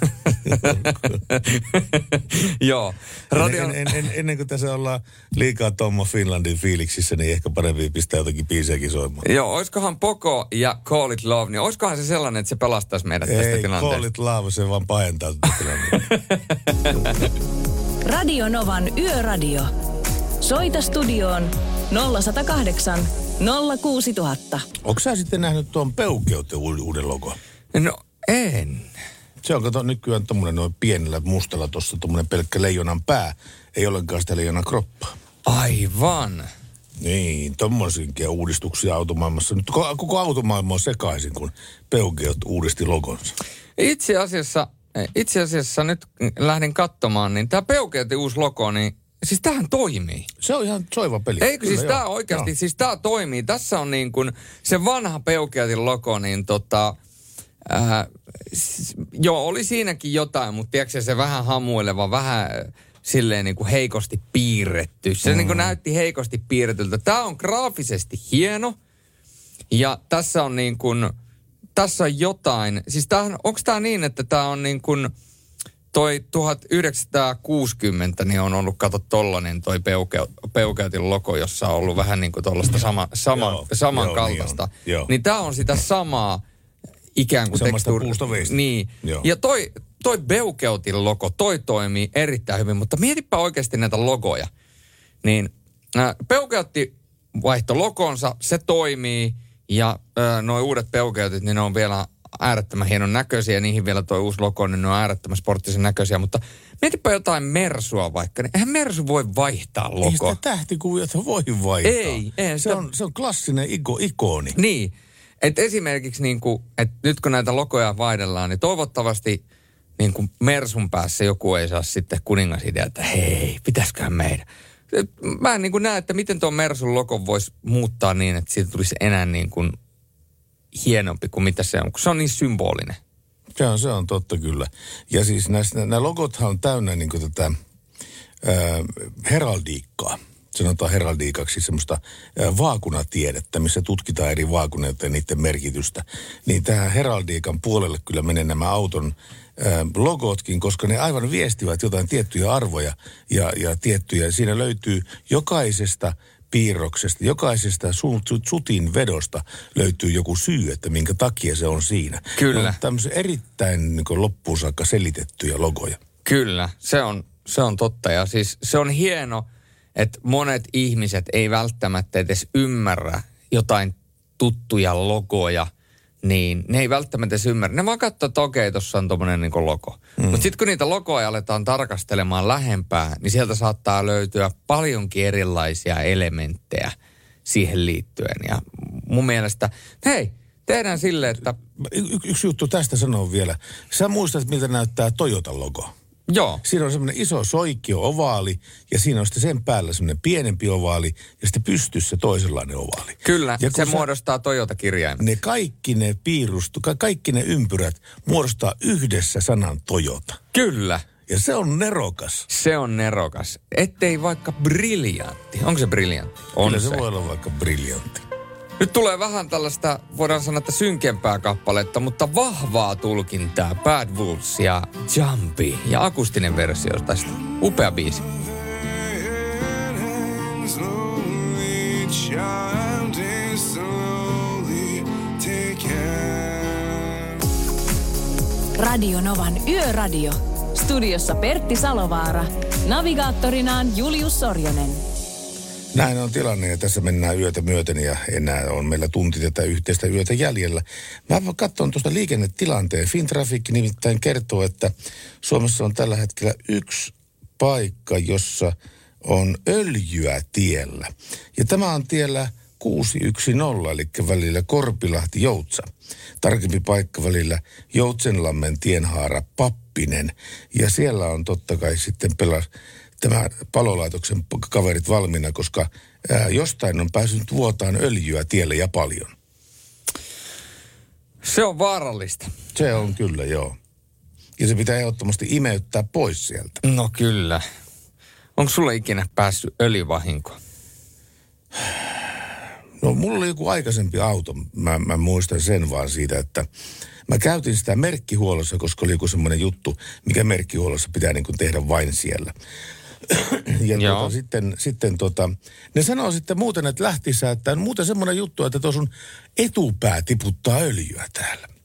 Joo. Radio... En, en, en, ennen kuin tässä ollaan liikaa Tommo Finlandin fiiliksissä, niin ehkä parempi pistää jotakin biisejäkin soimaan. Joo, oiskohan Poco ja Call It Love, niin oiskohan se sellainen, että se pelastaisi meidät tästä Ei, tilanteesta? call it love, se vaan pahentaa tätä tilannetta. Radio Novan Yöradio. Soita studioon 0108 06000. Onko sä sitten nähnyt tuon Peukeuten u- uuden logon? No, en. Se on kato nykyään tommonen noin pienellä mustalla tuossa tommonen pelkkä leijonan pää. Ei ollenkaan sitä leijonan kroppaa. Aivan. Niin, tommosinkin uudistuksia automaailmassa. Nyt koko, koko automaailma on sekaisin, kun Peugeot uudisti logonsa. Itse asiassa, itse asiassa nyt lähdin katsomaan, niin tämä Peugeotin uusi logo, niin siis tämähän toimii. Se on ihan soiva peli. Eikö Kyllä, siis tämä oikeasti, Joo. siis tämä toimii. Tässä on niin kuin se vanha Peugeotin logo, niin tota, ää, siis, joo, oli siinäkin jotain, mutta tiedätkö se vähän hamuileva, vähän äh, silleen niin kuin heikosti piirretty. Se niin kuin näytti heikosti piirretyltä. Tämä on graafisesti hieno ja tässä on niin kuin, tässä on jotain, siis tämähän, onko tämä niin, että tämä on niin kuin, toi 1960, niin on ollut, kato tollanen toi Peugeot, Peugeotin logo, jossa on ollut vähän niin kuin tollaista sama, sama, Joo, samankaltaista. joo, niin on, joo. niin tämä on sitä samaa ikään kuin tekstuuri- puusta veistä. Niin. Joo. Ja toi, toi Beukeutin logo, toi toimii erittäin hyvin, mutta mietipä oikeasti näitä logoja. Niin äh, Peukeutti vaihto logonsa, se toimii ja äh, nuo uudet Peukeutit, niin ne on vielä äärettömän hienon näköisiä ja niihin vielä tuo uusi logo, niin ne on äärettömän sporttisen näköisiä, mutta mietipä jotain Mersua vaikka, niin eihän Mersu voi vaihtaa Ei logoa. sitä tähtikuviota voi vaihtaa. Ei, ei se, on, se on klassinen iko, ikoni. Niin. Et esimerkiksi niin kuin, että nyt kun näitä logoja vaihdellaan, niin toivottavasti niin kuin Mersun päässä joku ei saa sitten kuningasidea, että hei, pitäisiköhän meidän. Et Mä en niin kuin näe, että miten tuon Mersun logon voisi muuttaa niin, että siitä tulisi enää niin kuin hienompi kuin mitä se on, kun se on niin symbolinen. On, se on totta kyllä. Ja siis näissä, nämä logothan on täynnä niin kuin tätä ää, heraldiikkaa. Sanotaan heraldiikaksi semmoista vaakunatiedettä, missä tutkitaan eri vaakuneita ja niiden merkitystä. Niin tähän heraldiikan puolelle kyllä menee nämä auton logotkin, koska ne aivan viestivät jotain tiettyjä arvoja ja, ja tiettyjä. Siinä löytyy jokaisesta piirroksesta, jokaisesta su- su- sutin vedosta löytyy joku syy, että minkä takia se on siinä. Kyllä. Ne on tämmöisiä erittäin niin loppuun saakka selitettyjä logoja. Kyllä, se on, se on totta. Ja siis se on hieno, että monet ihmiset ei välttämättä edes ymmärrä jotain tuttuja logoja, niin ne ei välttämättä edes ymmärrä. Ne vaan katsoo, että okei, tuossa on tuommoinen niin logo. Mm. Mutta sitten kun niitä logoja aletaan tarkastelemaan lähempää, niin sieltä saattaa löytyä paljonkin erilaisia elementtejä siihen liittyen. Ja mun mielestä, hei, tehdään silleen, että Y- y- yksi juttu tästä sanon vielä. Sä muistat, miltä näyttää Toyotan logo. Joo. Siinä on semmoinen iso soikkio ovaali ja siinä on sitten sen päällä semmoinen pienempi ovaali ja sitten pystyssä toisenlainen ovaali. kyllä, Ja se sä- muodostaa Toyota-kirjaimen. Ne kaikki ne piirustu, ka- kaikki ne ympyrät muodostaa yhdessä sanan Toyota. Kyllä. Ja se on nerokas. Se on nerokas. Ettei vaikka briljantti. Onko se briljantti? On Kyllä se, voi olla vaikka briljantti. Nyt tulee vähän tällaista, voidaan sanoa, että synkempää kappaletta, mutta vahvaa tulkintaa. Bad Wolves ja Jumpy ja akustinen versio tästä. Upea biisi. Radio Novan Yöradio. Studiossa Pertti Salovaara. Navigaattorinaan Julius Sorjonen. Näin on tilanne ja tässä mennään yötä myöten ja enää on meillä tunti tätä yhteistä yötä jäljellä. Mä katson tuosta liikennetilanteen. Fintraffic nimittäin kertoo, että Suomessa on tällä hetkellä yksi paikka, jossa on öljyä tiellä. Ja tämä on tiellä 610, eli välillä Korpilahti-Joutsa. Tarkempi paikka välillä Joutsenlammen tienhaara Pappinen. Ja siellä on totta kai sitten pelas, tämä palolaitoksen kaverit valmiina, koska ää, jostain on päässyt vuotaan öljyä tielle ja paljon. Se on vaarallista. Se on kyllä, joo. Ja se pitää ehdottomasti imeyttää pois sieltä. No kyllä. Onko sulla ikinä päässyt öljyvahinko? No mulla oli joku aikaisempi auto, mä, mä muistan sen vaan siitä, että mä käytin sitä merkkihuollossa, koska oli joku semmoinen juttu, mikä merkkihuollossa pitää niin kuin tehdä vain siellä. Ja Joo. tuota, sitten, sitten tota, ne sanoo sitten muuten, että lähtissä, että on muuten semmoinen juttu, että tuo sun etupää tiputtaa öljyä täällä.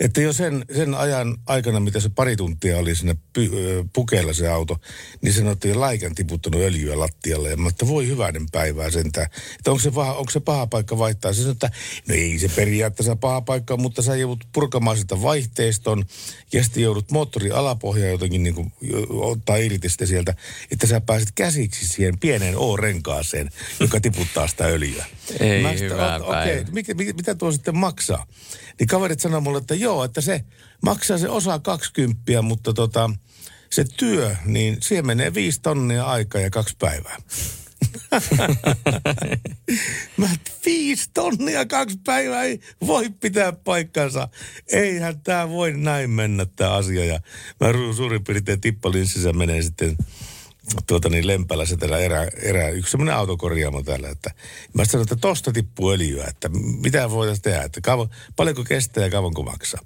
Että jo sen, sen ajan aikana, mitä se pari tuntia oli siinä py, ö, pukeella se auto, niin se oltiin laikan tiputtanut öljyä lattialle. Ja mä että voi hyvänen päivää sentään. Että onko se, paha, onko se paha paikka vaihtaa? Se sanoi, että no ei se periaatteessa paha paikka, mutta sä joudut purkamaan sitä vaihteiston ja sitten joudut moottorin alapohjaa jotenkin niin kuin, ottaa irti sitten sieltä, että sä pääset käsiksi siihen pieneen O-renkaaseen, joka tiputtaa sitä öljyä. Ei Mä sitten, hyvää mikä, mikä, mitä tuo sitten maksaa? Niin kaverit sanoi mulle, että joo, että se maksaa se osa 20, mutta tota, se työ, niin siihen menee viisi tonnia aikaa ja kaksi päivää. Mä viisi tonnia kaksi päivää ei voi pitää paikkansa. Eihän tämä voi näin mennä tämä asia. Ja mä suurin piirtein tippalinssissä menee sitten tuota niin Lempälässä erä, erä, yksi semmoinen autokorjaamo täällä, että mä sanoin, että tosta tippuu öljyä, että mitä voitaisiin tehdä, että kauan, paljonko kestää ja kauanko maksaa.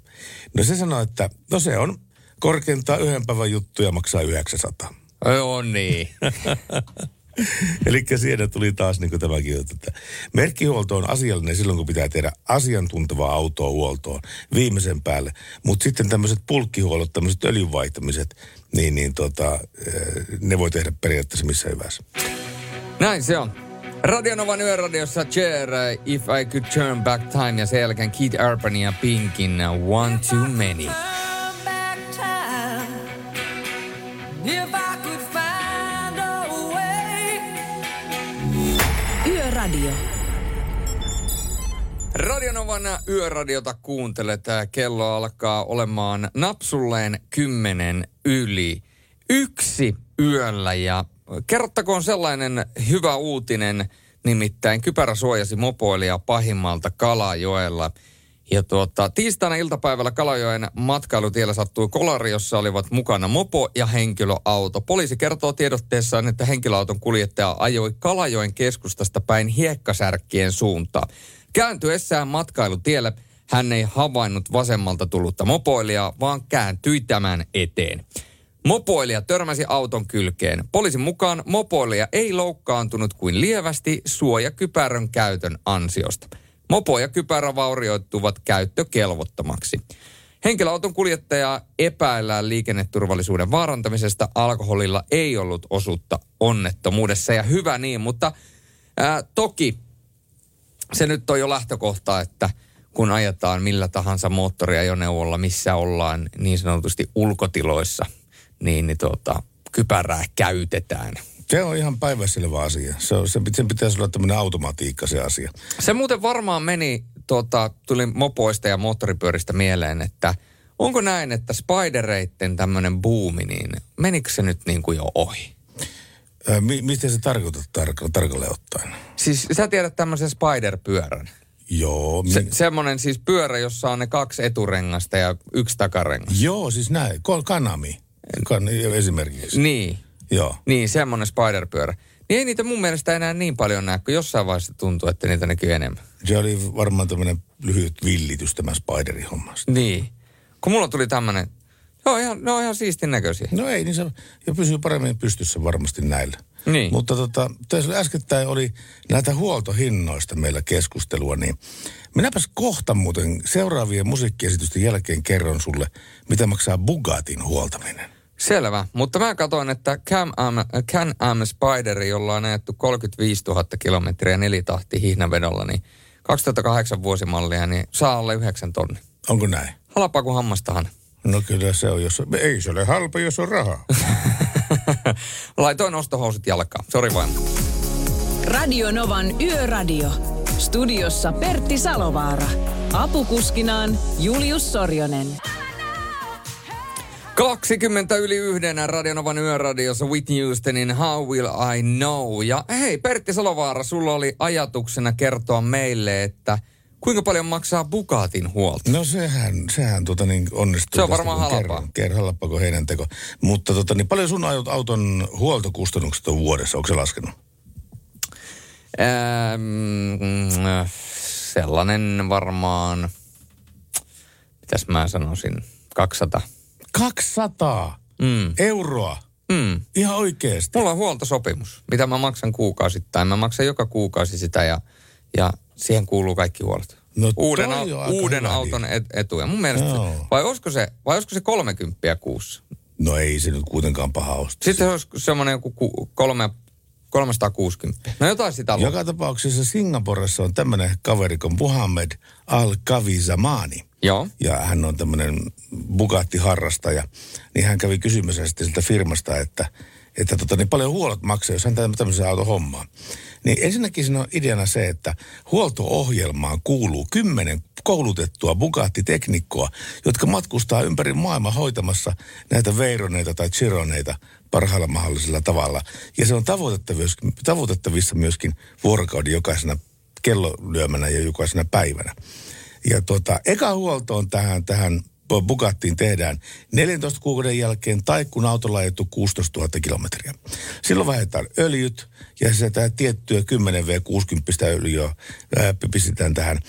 No se sanoi, että no se on korkeintaan yhden päivän juttu ja maksaa 900. Joo niin. Eli siinä tuli taas niin tämäkin juttu, että merkkihuolto on asiallinen silloin, kun pitää tehdä asiantuntevaa autoa huoltoon viimeisen päälle. Mutta sitten tämmöiset pulkkihuollot, tämmöiset öljynvaihtamiset, niin, niin tota, eh, ne voi tehdä periaatteessa missä hyvänsä. Näin se on. Radionovan yöradiossa Cher, If I Could Turn Back Time ja sen jälkeen Keith Urban ja Pinkin One Too Many. Yöradio. Radionovan yöradiota kuuntelet. Kello alkaa olemaan napsulleen kymmenen yli yksi yöllä. Ja kerrottakoon sellainen hyvä uutinen, nimittäin kypärä suojasi mopoilijaa pahimmalta Kalajoella. Ja tuota, tiistaina iltapäivällä Kalajoen matkailutiellä sattui kolari, jossa olivat mukana mopo ja henkilöauto. Poliisi kertoo tiedotteessaan, että henkilöauton kuljettaja ajoi Kalajoen keskustasta päin hiekkasärkkien suuntaan. Kääntyessään matkailutielle hän ei havainnut vasemmalta tullutta mopoilijaa, vaan kääntyi tämän eteen. Mopoilija törmäsi auton kylkeen. Poliisin mukaan mopoilija ei loukkaantunut kuin lievästi suojakypärän käytön ansiosta. Mopo ja kypärä vaurioittuvat käyttökelvottomaksi. Henkilöauton kuljettajaa epäillään liikenneturvallisuuden vaarantamisesta. Alkoholilla ei ollut osuutta onnettomuudessa ja hyvä niin, mutta ää, toki se nyt on jo lähtökohta, että kun ajetaan millä tahansa moottoriajoneuvolla, missä ollaan niin sanotusti ulkotiloissa, niin, niin tuota, kypärää käytetään. Se on ihan päiväselvä asia. Se on, se, sen pitäisi olla tämmöinen automatiikka se asia. Se muuten varmaan meni, tuota, tuli mopoista ja moottoripyöristä mieleen, että onko näin, että spidereitten tämmöinen buumi, niin menikö se nyt niin kuin jo ohi? Ää, mi, mistä se tarkoitat tark- tarkalleen ottaen? Siis sä tiedät tämmöisen spider-pyörän. Joo. Se, mi- semmoinen siis pyörä, jossa on ne kaksi eturengasta ja yksi takarengas. Joo, siis näin. Kol- Kanami. Kan, esimerkiksi. Niin. Joo. Niin, semmoinen spider-pyörä. Niin ei niitä mun mielestä enää niin paljon näe, kun jossain vaiheessa tuntuu, että niitä näkyy enemmän. Se oli varmaan tämmöinen lyhyt villitys tämä spiderin hommasta. Niin. Kun mulla tuli tämmöinen, joo, ihan, ne on ihan siistin näköisiä. No ei, niin se ja pysyy paremmin pystyssä varmasti näillä. Niin. Mutta tota, tässä äskettäin oli näitä huoltohinnoista meillä keskustelua, niin minäpäs kohta muuten seuraavien musiikkiesitysten jälkeen kerron sulle, mitä maksaa Bugatin huoltaminen. Selvä, mutta mä katsoin, että Can-Am, Can-Am Spideri, jolla on ajettu 35 000 kilometriä nelitahti hihnavedolla, niin 2008 vuosimallia, niin saa alle 9 tonni. Onko näin? Halpaa kuin hammastahan. No kyllä se on, jos ei se ole halpa, jos on rahaa. Laitoin ostohousut jalkaan. Sori vain. Radio Novan Yöradio. Studiossa Pertti Salovaara. Apukuskinaan Julius Sorjonen. 20 yli yhden Radionovan yöradiossa Whitney Houstonin How Will I Know. Ja hei Pertti Salovaara, sulla oli ajatuksena kertoa meille, että kuinka paljon maksaa Bugatin huolto? No sehän, sehän tota niin onnistuu. Se on varmaan halpaa. Kerran, halpaa kuin heinänteko. Mutta tota, niin paljon sun auton huoltokustannukset on vuodessa, onko se laskenut? Ähm, sellainen varmaan, mitäs mä sanoisin, 200. 200 Mm. euroa? Mm. Ihan oikeesti? Mulla on huoltosopimus, mitä mä maksan kuukausittain. Mä maksan joka kuukausi sitä ja, ja siihen kuuluu kaikki huolet. No uuden au- uuden auton et, etuja. Mun mielestä, Joo. vai olisiko, se, vai olisiko se 30 kuussa? No ei se nyt kuitenkaan paha ostos. Sitten se olisi semmoinen joku ku, kolme, 360. No jotain sitä luokkaa. Joka tapauksessa Singaporessa on tämmöinen kaveri kuin Muhammed Al-Kavizamani. Joo. Ja hän on tämmöinen Bugatti-harrastaja. Niin hän kävi kysymässä sitten siltä firmasta, että, että tota, niin paljon huolot maksaa, jos hän tämmöisen auton hommaa. Niin ensinnäkin siinä on ideana se, että huolto-ohjelmaan kuuluu kymmenen koulutettua Bugatti-teknikkoa, jotka matkustaa ympäri maailmaa hoitamassa näitä Veyroneita tai Chironeita parhaalla mahdollisella tavalla. Ja se on tavoitettavissa myöskin vuorokauden jokaisena kellolyömänä ja jokaisena päivänä. Ja tota, eka huolto on tähän, tähän Bugattiin tehdään 14 kuukauden jälkeen tai kun autolla on ajettu 16 000 kilometriä. Silloin vaihdetaan öljyt ja se tämä tiettyä 10V60 öljyä ää, pistetään tähän.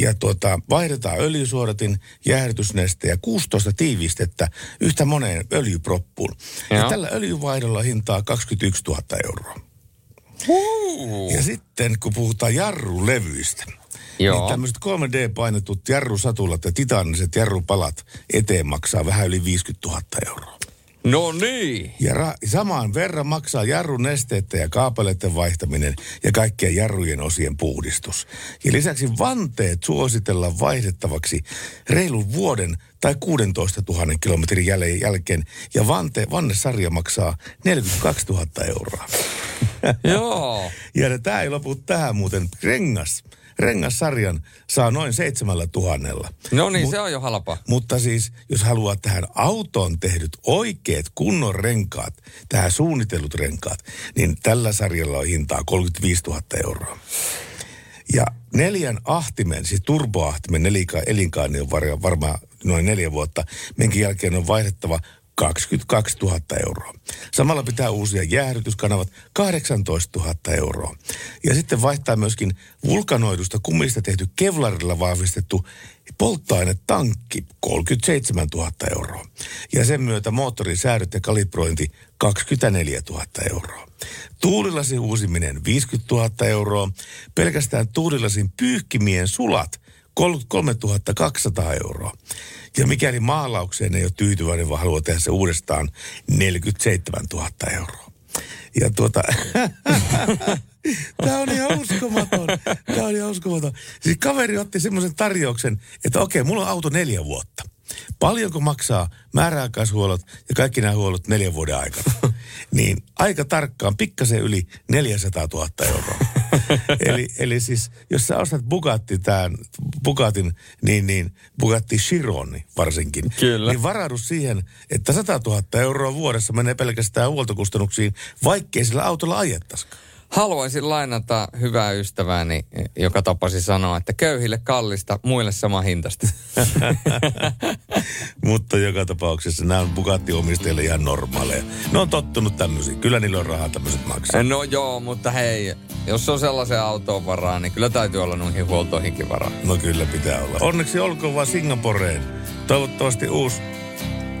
Ja tuota, vaihdetaan öljysuodatin, jäähdytysneste ja 16 tiivistettä yhtä moneen öljyproppuun. Ja Joo. tällä öljyvaihdolla hintaa 21 000 euroa. Ja sitten kun puhutaan jarrulevyistä, Joo. niin tämmöiset 3D-painetut jarrusatulat ja titaaniset jarrupalat eteen maksaa vähän yli 50 000 euroa. No niin. Ja ra- samaan verran maksaa jarrun nesteiden ja kaapeleiden vaihtaminen ja kaikkien jarrujen osien puhdistus. Ja lisäksi vanteet suositellaan vaihdettavaksi reilun vuoden tai 16 000 kilometrin jäl- jälkeen. Ja vante, vannesarja maksaa 42 000 euroa. Joo. Ja tämä ei lopu tähän muuten. Rengas. Rengassarjan saa noin seitsemällä tuhannella. No niin, se on jo halpa. Mutta siis, jos haluaa tähän autoon tehdyt oikeat kunnon renkaat, tähän suunnitellut renkaat, niin tällä sarjalla on hintaa 35 000 euroa. Ja neljän ahtimen, siis turboahtimen elinkaani on var- varmaan noin neljä vuotta, minkä jälkeen on vaihdettava 22 000 euroa. Samalla pitää uusia jäähdytyskanavat 18 000 euroa. Ja sitten vaihtaa myöskin vulkanoidusta kumista tehty kevlarilla vahvistettu polttoainetankki 37 000 euroa. Ja sen myötä moottorin säädöt ja kalibrointi 24 000 euroa. Tuulilasin uusiminen 50 000 euroa. Pelkästään tuulilasin pyyhkimien sulat 33 200 euroa. Ja mikäli maalaukseen ei ole tyytyväinen, vaan haluaa tehdä se uudestaan, 47 000 euroa. Ja tuota, tämä on ihan uskomaton. Tämä on ihan uskomaton. Siis kaveri otti semmoisen tarjouksen, että okei, mulla on auto neljä vuotta. Paljonko maksaa määräaikaishuollot ja kaikki nämä huollot neljän vuoden aikana? Niin aika tarkkaan, pikkasen yli 400 000 euroa. eli, eli siis, jos sä ostat Bugatti tämän, Bugatin, niin, niin Bugatti Chironi varsinkin. Kyllä. Niin varaudu siihen, että 100 000 euroa vuodessa menee pelkästään huoltokustannuksiin, vaikkei sillä autolla ajettaisikaan. Haluaisin lainata hyvää ystävääni, joka tapasi sanoa, että köyhille kallista, muille sama hintasta. Mutta joka tapauksessa nämä on Bugatti-omistajille ihan normaaleja. Ne on tottunut tämmöisiin. Kyllä niillä on rahaa tämmöiset maksaa. No joo, mutta hei, jos on sellaisen autoon varaa, niin kyllä täytyy olla noihin huoltoihinkin varaa. No kyllä pitää olla. Onneksi olkoon vaan Singaporeen. Toivottavasti uusi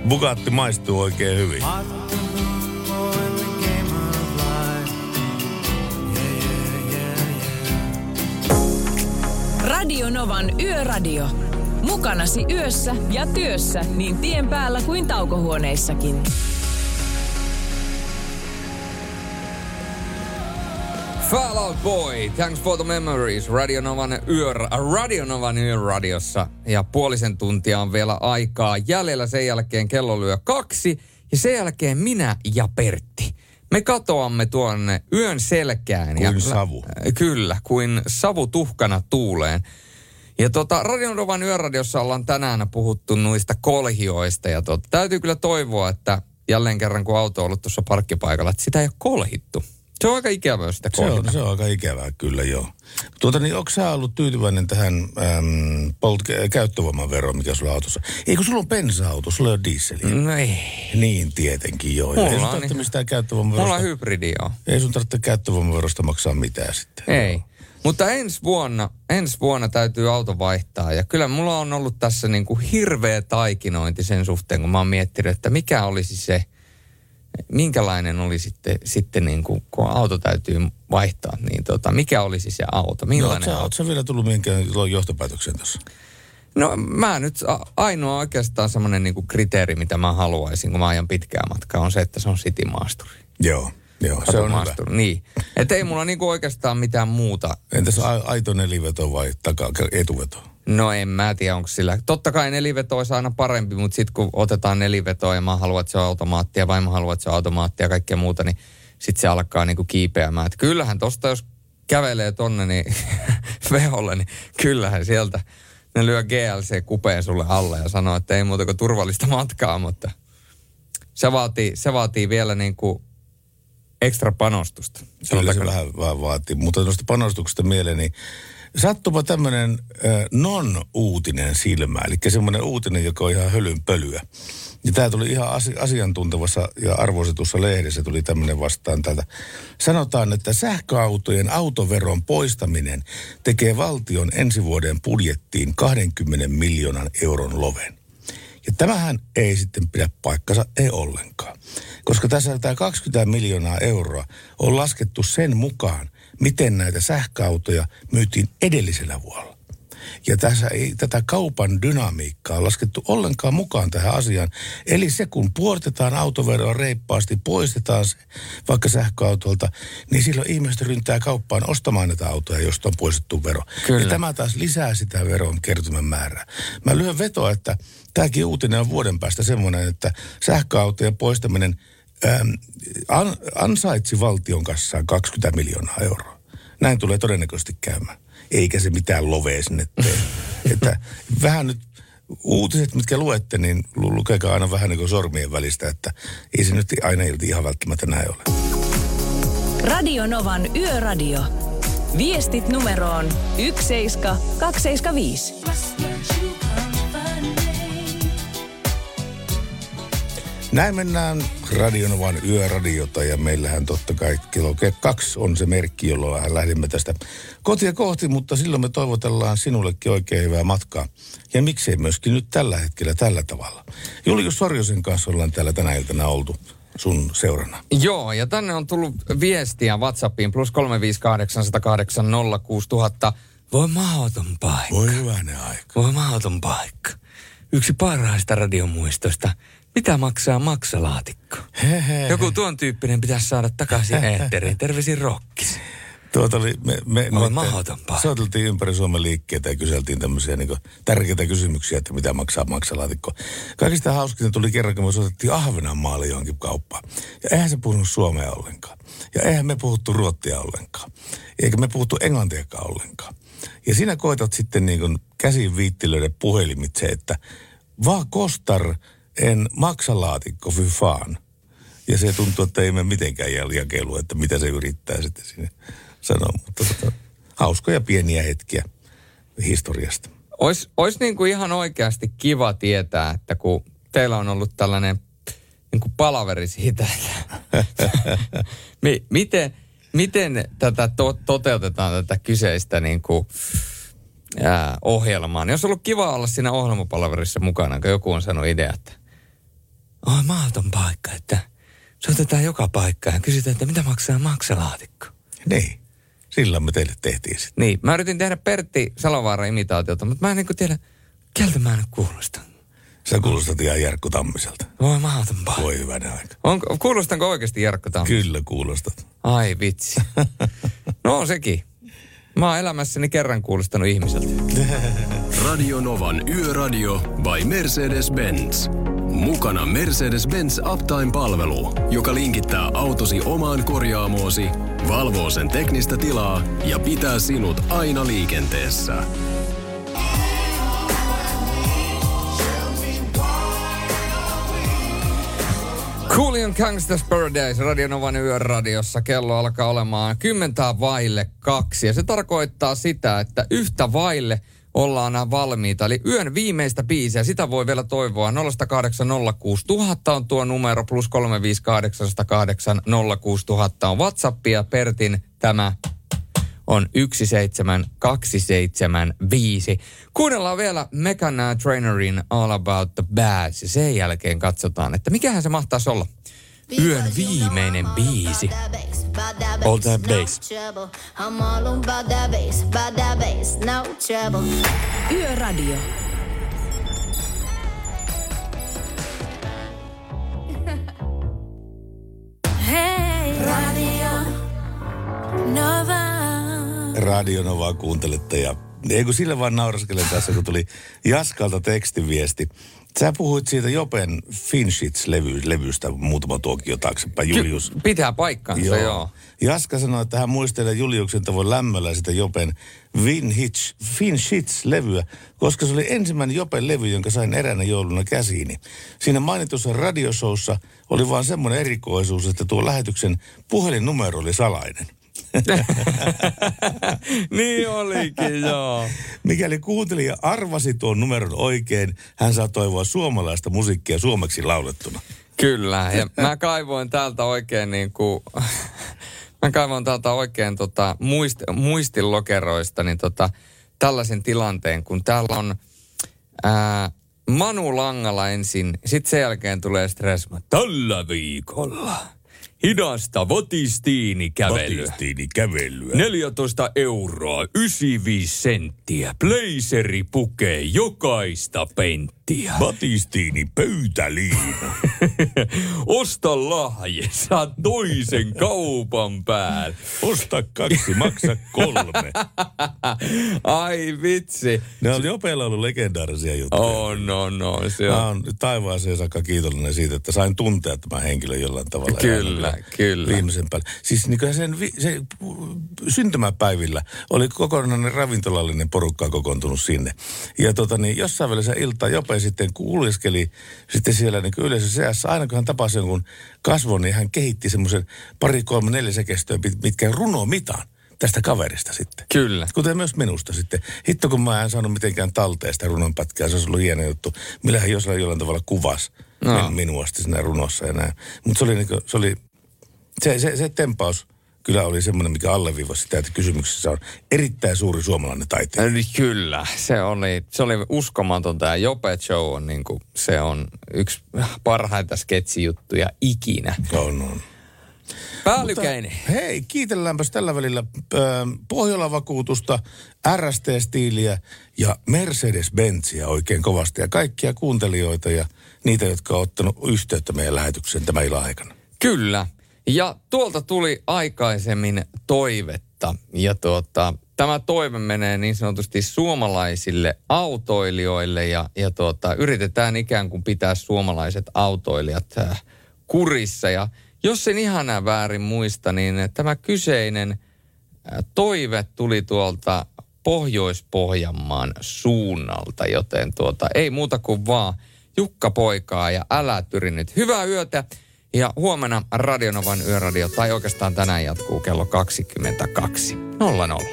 Bugatti maistuu oikein hyvin. Radio Novan Yöradio. Mukanasi yössä ja työssä niin tien päällä kuin taukohuoneissakin. Fall Out Boy, thanks for the memories. Radionovan yö, Radionovan yöradiossa. Ja puolisen tuntia on vielä aikaa jäljellä. Sen jälkeen kello lyö kaksi. Ja sen jälkeen minä ja Pertti. Me katoamme tuonne yön selkään. Kuin savu. Äh, Kyllä, kuin savu tuhkana tuuleen. Ja tota, Radionovan yöradiossa ollaan tänään puhuttu noista kolhioista. Ja tota, täytyy kyllä toivoa, että jälleen kerran kun auto on ollut tuossa parkkipaikalla, että sitä ei ole kolhittu. Se on aika ikävää sitä Se kolhita. on, se on aika ikävää kyllä, joo. Tuota niin, onko sä ollut tyytyväinen tähän äm, polt- käyttövoimaveroon, mikä sulla on autossa? Eikö sulla on bensa-auto, sulla ei ole dieseliä? No ei. Niin tietenkin, joo. Mulla ei sun on tarvitse niin. mistään käyttövoimaverosta. Mulla on hybridi, joo. Ei sun tarvitse käyttövoimaverosta maksaa mitään sitten. Ei. Mutta ensi vuonna, ensi vuonna täytyy auto vaihtaa. Ja kyllä mulla on ollut tässä niin kuin hirveä taikinointi sen suhteen, kun mä oon miettinyt, että mikä olisi se, minkälainen oli sitten, sitten niin kuin, kun auto täytyy vaihtaa, niin tota, mikä olisi se auto, No, millainen sä, auto? vielä tullut mihinkään johtopäätökseen tuossa? No mä nyt, ainoa oikeastaan semmoinen niin kriteeri, mitä mä haluaisin, kun mä ajan pitkää matkaa, on se, että se on city-maasturi. Joo, joo, se on hyvä. Niin. Että ei mulla niinku oikeastaan mitään muuta. Entäs a- aito neliveto vai taka, etuveto? No en mä tiedä, onko sillä. Totta kai neliveto olisi aina parempi, mutta sitten kun otetaan nelivetoa ja mä haluan, että se on automaattia, vaimo haluaa, että se on automaattia ja kaikkea muuta, niin sitten se alkaa niinku kiipeämään. Et kyllähän tosta, jos kävelee tonne niin veholle, niin kyllähän sieltä ne lyö GLC-kupeen sulle alle ja sanoo, että ei muuta kuin turvallista matkaa, mutta se vaatii, se vaatii vielä niinku ekstra panostusta. Kyllä se vähän, vähän vaatii. Mutta noista panostuksista mieleen, niin sattupa tämmöinen non-uutinen silmä, eli semmoinen uutinen, joka on ihan hölynpölyä. Ja tämä tuli ihan asi- asiantuntevassa ja arvostetussa lehdessä tuli tämmöinen vastaan täältä. Sanotaan, että sähköautojen autoveron poistaminen tekee valtion ensi vuoden budjettiin 20 miljoonan euron loven. Ja tämähän ei sitten pidä paikkansa, ei ollenkaan. Koska tässä tämä 20 miljoonaa euroa on laskettu sen mukaan, miten näitä sähköautoja myytiin edellisellä vuonna. Ja tässä ei tätä kaupan dynamiikkaa laskettu ollenkaan mukaan tähän asiaan. Eli se, kun puolitetaan autoveroa reippaasti, poistetaan se vaikka sähköautolta, niin silloin ihmiset ryntää kauppaan ostamaan näitä autoja, josta on poistettu vero. Kyllä. Ja tämä taas lisää sitä veron kertymän määrää. Mä lyön vetoa, että tämäkin uutinen on vuoden päästä semmoinen, että sähköautojen poistaminen ähm, an, ansaitsi valtion kassaan 20 miljoonaa euroa. Näin tulee todennäköisesti käymään. Eikä se mitään lovea sinne tee. että vähän nyt uutiset, mitkä luette, niin lu- lukekaa aina vähän niin kuin sormien välistä, että ei se nyt aina ilti ihan välttämättä näin ole. Radio Novan Yöradio. Viestit numeroon 17275. Näin mennään Radionovan yöradiota ja meillähän totta kai kello ke- kaksi on se merkki, jolloin lähdemme tästä kotia kohti, mutta silloin me toivotellaan sinullekin oikein hyvää matkaa. Ja miksei myöskin nyt tällä hetkellä tällä tavalla. Julius Sorjosen kanssa ollaan täällä tänä iltana oltu sun seurana. Joo, ja tänne on tullut viestiä WhatsAppiin plus 358806000. Voi mahdoton paikka. Voi hyvänen aika. Voi mahdoton paikka. Yksi parhaista radiomuistoista. Mitä maksaa maksalaatikko? Hehe. Joku tuon tyyppinen pitäisi saada takaisin eetteriin. Terveisin Rokkis. Tuota oli, me, me, me mahdoton paikka. soiteltiin ympäri Suomen liikkeitä ja kyseltiin tämmöisiä niin tärkeitä kysymyksiä, että mitä maksaa maksalaatikko. Kaikista hauskinta tuli kerran, kun me soitettiin Ahvenanmaalle johonkin kauppaan. Ja eihän se puhunut suomea ollenkaan. Ja eihän me puhuttu ruottia ollenkaan. Eikä me puhuttu englantiakaan ollenkaan. Ja siinä koetat sitten niin kuin käsin viittilöiden puhelimitse, että vaan kostar en maksalaatikko fy fan. Ja se tuntuu, että ei me mitenkään jakelu, että mitä se yrittää sitten sinne sanoa. Mutta tota, hauskoja pieniä hetkiä historiasta. Ois, ois niin kuin ihan oikeasti kiva tietää, että kun teillä on ollut tällainen niin kuin palaveri siitä, että mi, miten, miten tätä to, toteutetaan tätä kyseistä niin kuin, ää, ohjelmaa. Niin olisi ollut kiva olla siinä ohjelmapalaverissa mukana, kun joku on sanonut idea, että oi mahdoton paikka, että soitetaan joka paikkaan ja kysytään, että mitä maksaa maksalaatikko. Niin, sillä me teille tehtiin sitten. Niin, mä yritin tehdä Pertti Salovaara imitaatiota, mutta mä en niin kuin tiedä, keltä mä nyt kuulostan. Sä kuulostat ihan Jarkko Tammiselta. Voi mahdoton paikka. Voi hyvänä aika. Onko, kuulostanko oikeasti Jarkko Tamminen? Kyllä kuulostat. Ai vitsi. No on sekin. Mä oon elämässäni kerran kuulostanut ihmiseltä. Radio Novan Yöradio by Mercedes-Benz. Mukana Mercedes-Benz Uptime-palvelu, joka linkittää autosi omaan korjaamoosi, valvoo sen teknistä tilaa ja pitää sinut aina liikenteessä. Coolian Gangsters Paradise Radionovan yöradiossa. Kello alkaa olemaan kymmentä vaille kaksi. Ja se tarkoittaa sitä, että yhtä vaille ollaan valmiita. Eli yön viimeistä biisiä, sitä voi vielä toivoa. 0806 000 on tuo numero, plus 35808 06000 on WhatsAppia. Pertin tämä on 17275. Kuunnellaan vielä Megan Trainerin All About the Bads ja sen jälkeen katsotaan, että mikähän se mahtaisi olla. Yön viimeinen biisi. All that bass. I'm all about that bass, about that bass, no trouble. Yöradio. Hei, radio, Nova. Radio Novaa kuuntelette ja ei kun sille vaan nauraskelen tässä, kun tuli Jaskalta tekstiviesti. Sä puhuit siitä Jopen Finchits-levystä muutama tuokio taaksepäin, Julius. Pitää paikkansa, joo. joo. Jaska sanoi, että hän muistelee Juliuksen tavoin lämmöllä sitä Jopen Finchits, Finchits-levyä, koska se oli ensimmäinen Jopen levy, jonka sain eräänä jouluna käsiini. Siinä mainitussa radiosoussa oli vaan semmoinen erikoisuus, että tuo lähetyksen puhelinnumero oli salainen. niin olikin, joo. Mikäli kuuntelija arvasi tuon numeron oikein, hän saa toivoa suomalaista musiikkia suomeksi laulettuna. Kyllä, ja mä kaivoin täältä oikein niin kuin, mä kaivoin täältä oikein tota, muist, muistilokeroista niin tota, tällaisen tilanteen, kun täällä on ää, Manu Langalla ensin, sitten sen jälkeen tulee Stressma. Tällä viikolla hidasta votistiinikävelyä. Votistiinikävelyä. 14 euroa, 95 senttiä. Blazeri pukee jokaista penttiä. Batistiini pöytäliina. Osta lahje, saa toisen kaupan päälle. Osta kaksi, maksa kolme. Ai vitsi. Ne on jopeilla ollut legendaarisia juttuja. On, on, on. Se on. Mä oon taivaaseen saakka kiitollinen siitä, että sain tuntea tämän henkilön jollain tavalla. Kyllä, kyllä. Viimeisen päälle. Siis niin sen, vi- se, syntymäpäivillä oli kokonainen ravintolallinen porukka kokoontunut sinne. Ja tota niin, jossain välissä iltaa Jope sitten kuuliskeli sitten siellä niin kuin yleisön seassa. Aina kun hän tapasi jonkun kasvon, niin hän kehitti semmoisen pari, kolme, neljä sekestoa, mitkä runo mitaan tästä kaverista sitten. Kyllä. Kuten myös minusta sitten. Hitto kun mä en saanut mitenkään talteen sitä runonpätkää, se olisi ollut hieno juttu. Millä hän jossain jollain tavalla kuvasi No. minua sitten siinä runossa ja näin. Mutta se oli, niinku, se oli, se, se, se tempaus kyllä oli semmoinen, mikä alleviivasi sitä, että kysymyksessä on erittäin suuri suomalainen taiteilija. Kyllä, se oli, se oli uskomatonta ja Jope Show on niin kuin, se on yksi parhaita sketsijuttuja ikinä. On, on. Päällykäinen. Mutta hei, kiitelläänpäs tällä välillä äh, Pohjola-vakuutusta, RST-stiiliä ja Mercedes-Benzia oikein kovasti. Ja kaikkia kuuntelijoita ja niitä, jotka on ottanut yhteyttä meidän lähetykseen tämän illan aikana. Kyllä. Ja tuolta tuli aikaisemmin toivetta. Ja tuota, tämä toive menee niin sanotusti suomalaisille autoilijoille ja, ja tuota, yritetään ikään kuin pitää suomalaiset autoilijat äh, kurissa. Ja jos en ihan väärin muista, niin tämä kyseinen äh, toive tuli tuolta Pohjois-Pohjanmaan suunnalta, joten tuota, ei muuta kuin vaan Jukka poikaa ja älä tyri nyt. Hyvää yötä ja huomenna Radionovan yöradio, tai oikeastaan tänään jatkuu kello 22.00.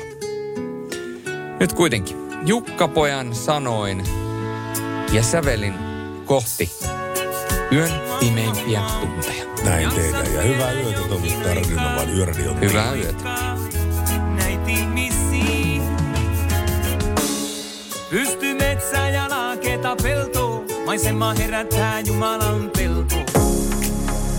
Nyt kuitenkin Jukka pojan sanoin ja sävelin kohti yön pimeimpiä tunteja. Näin tehdään. Ja hyvää yötä toivottaa Radionovan yöradion. Hyvää yötä. Pysty metsä ja laaketa pelto, maisema herättää Jumalan pelto.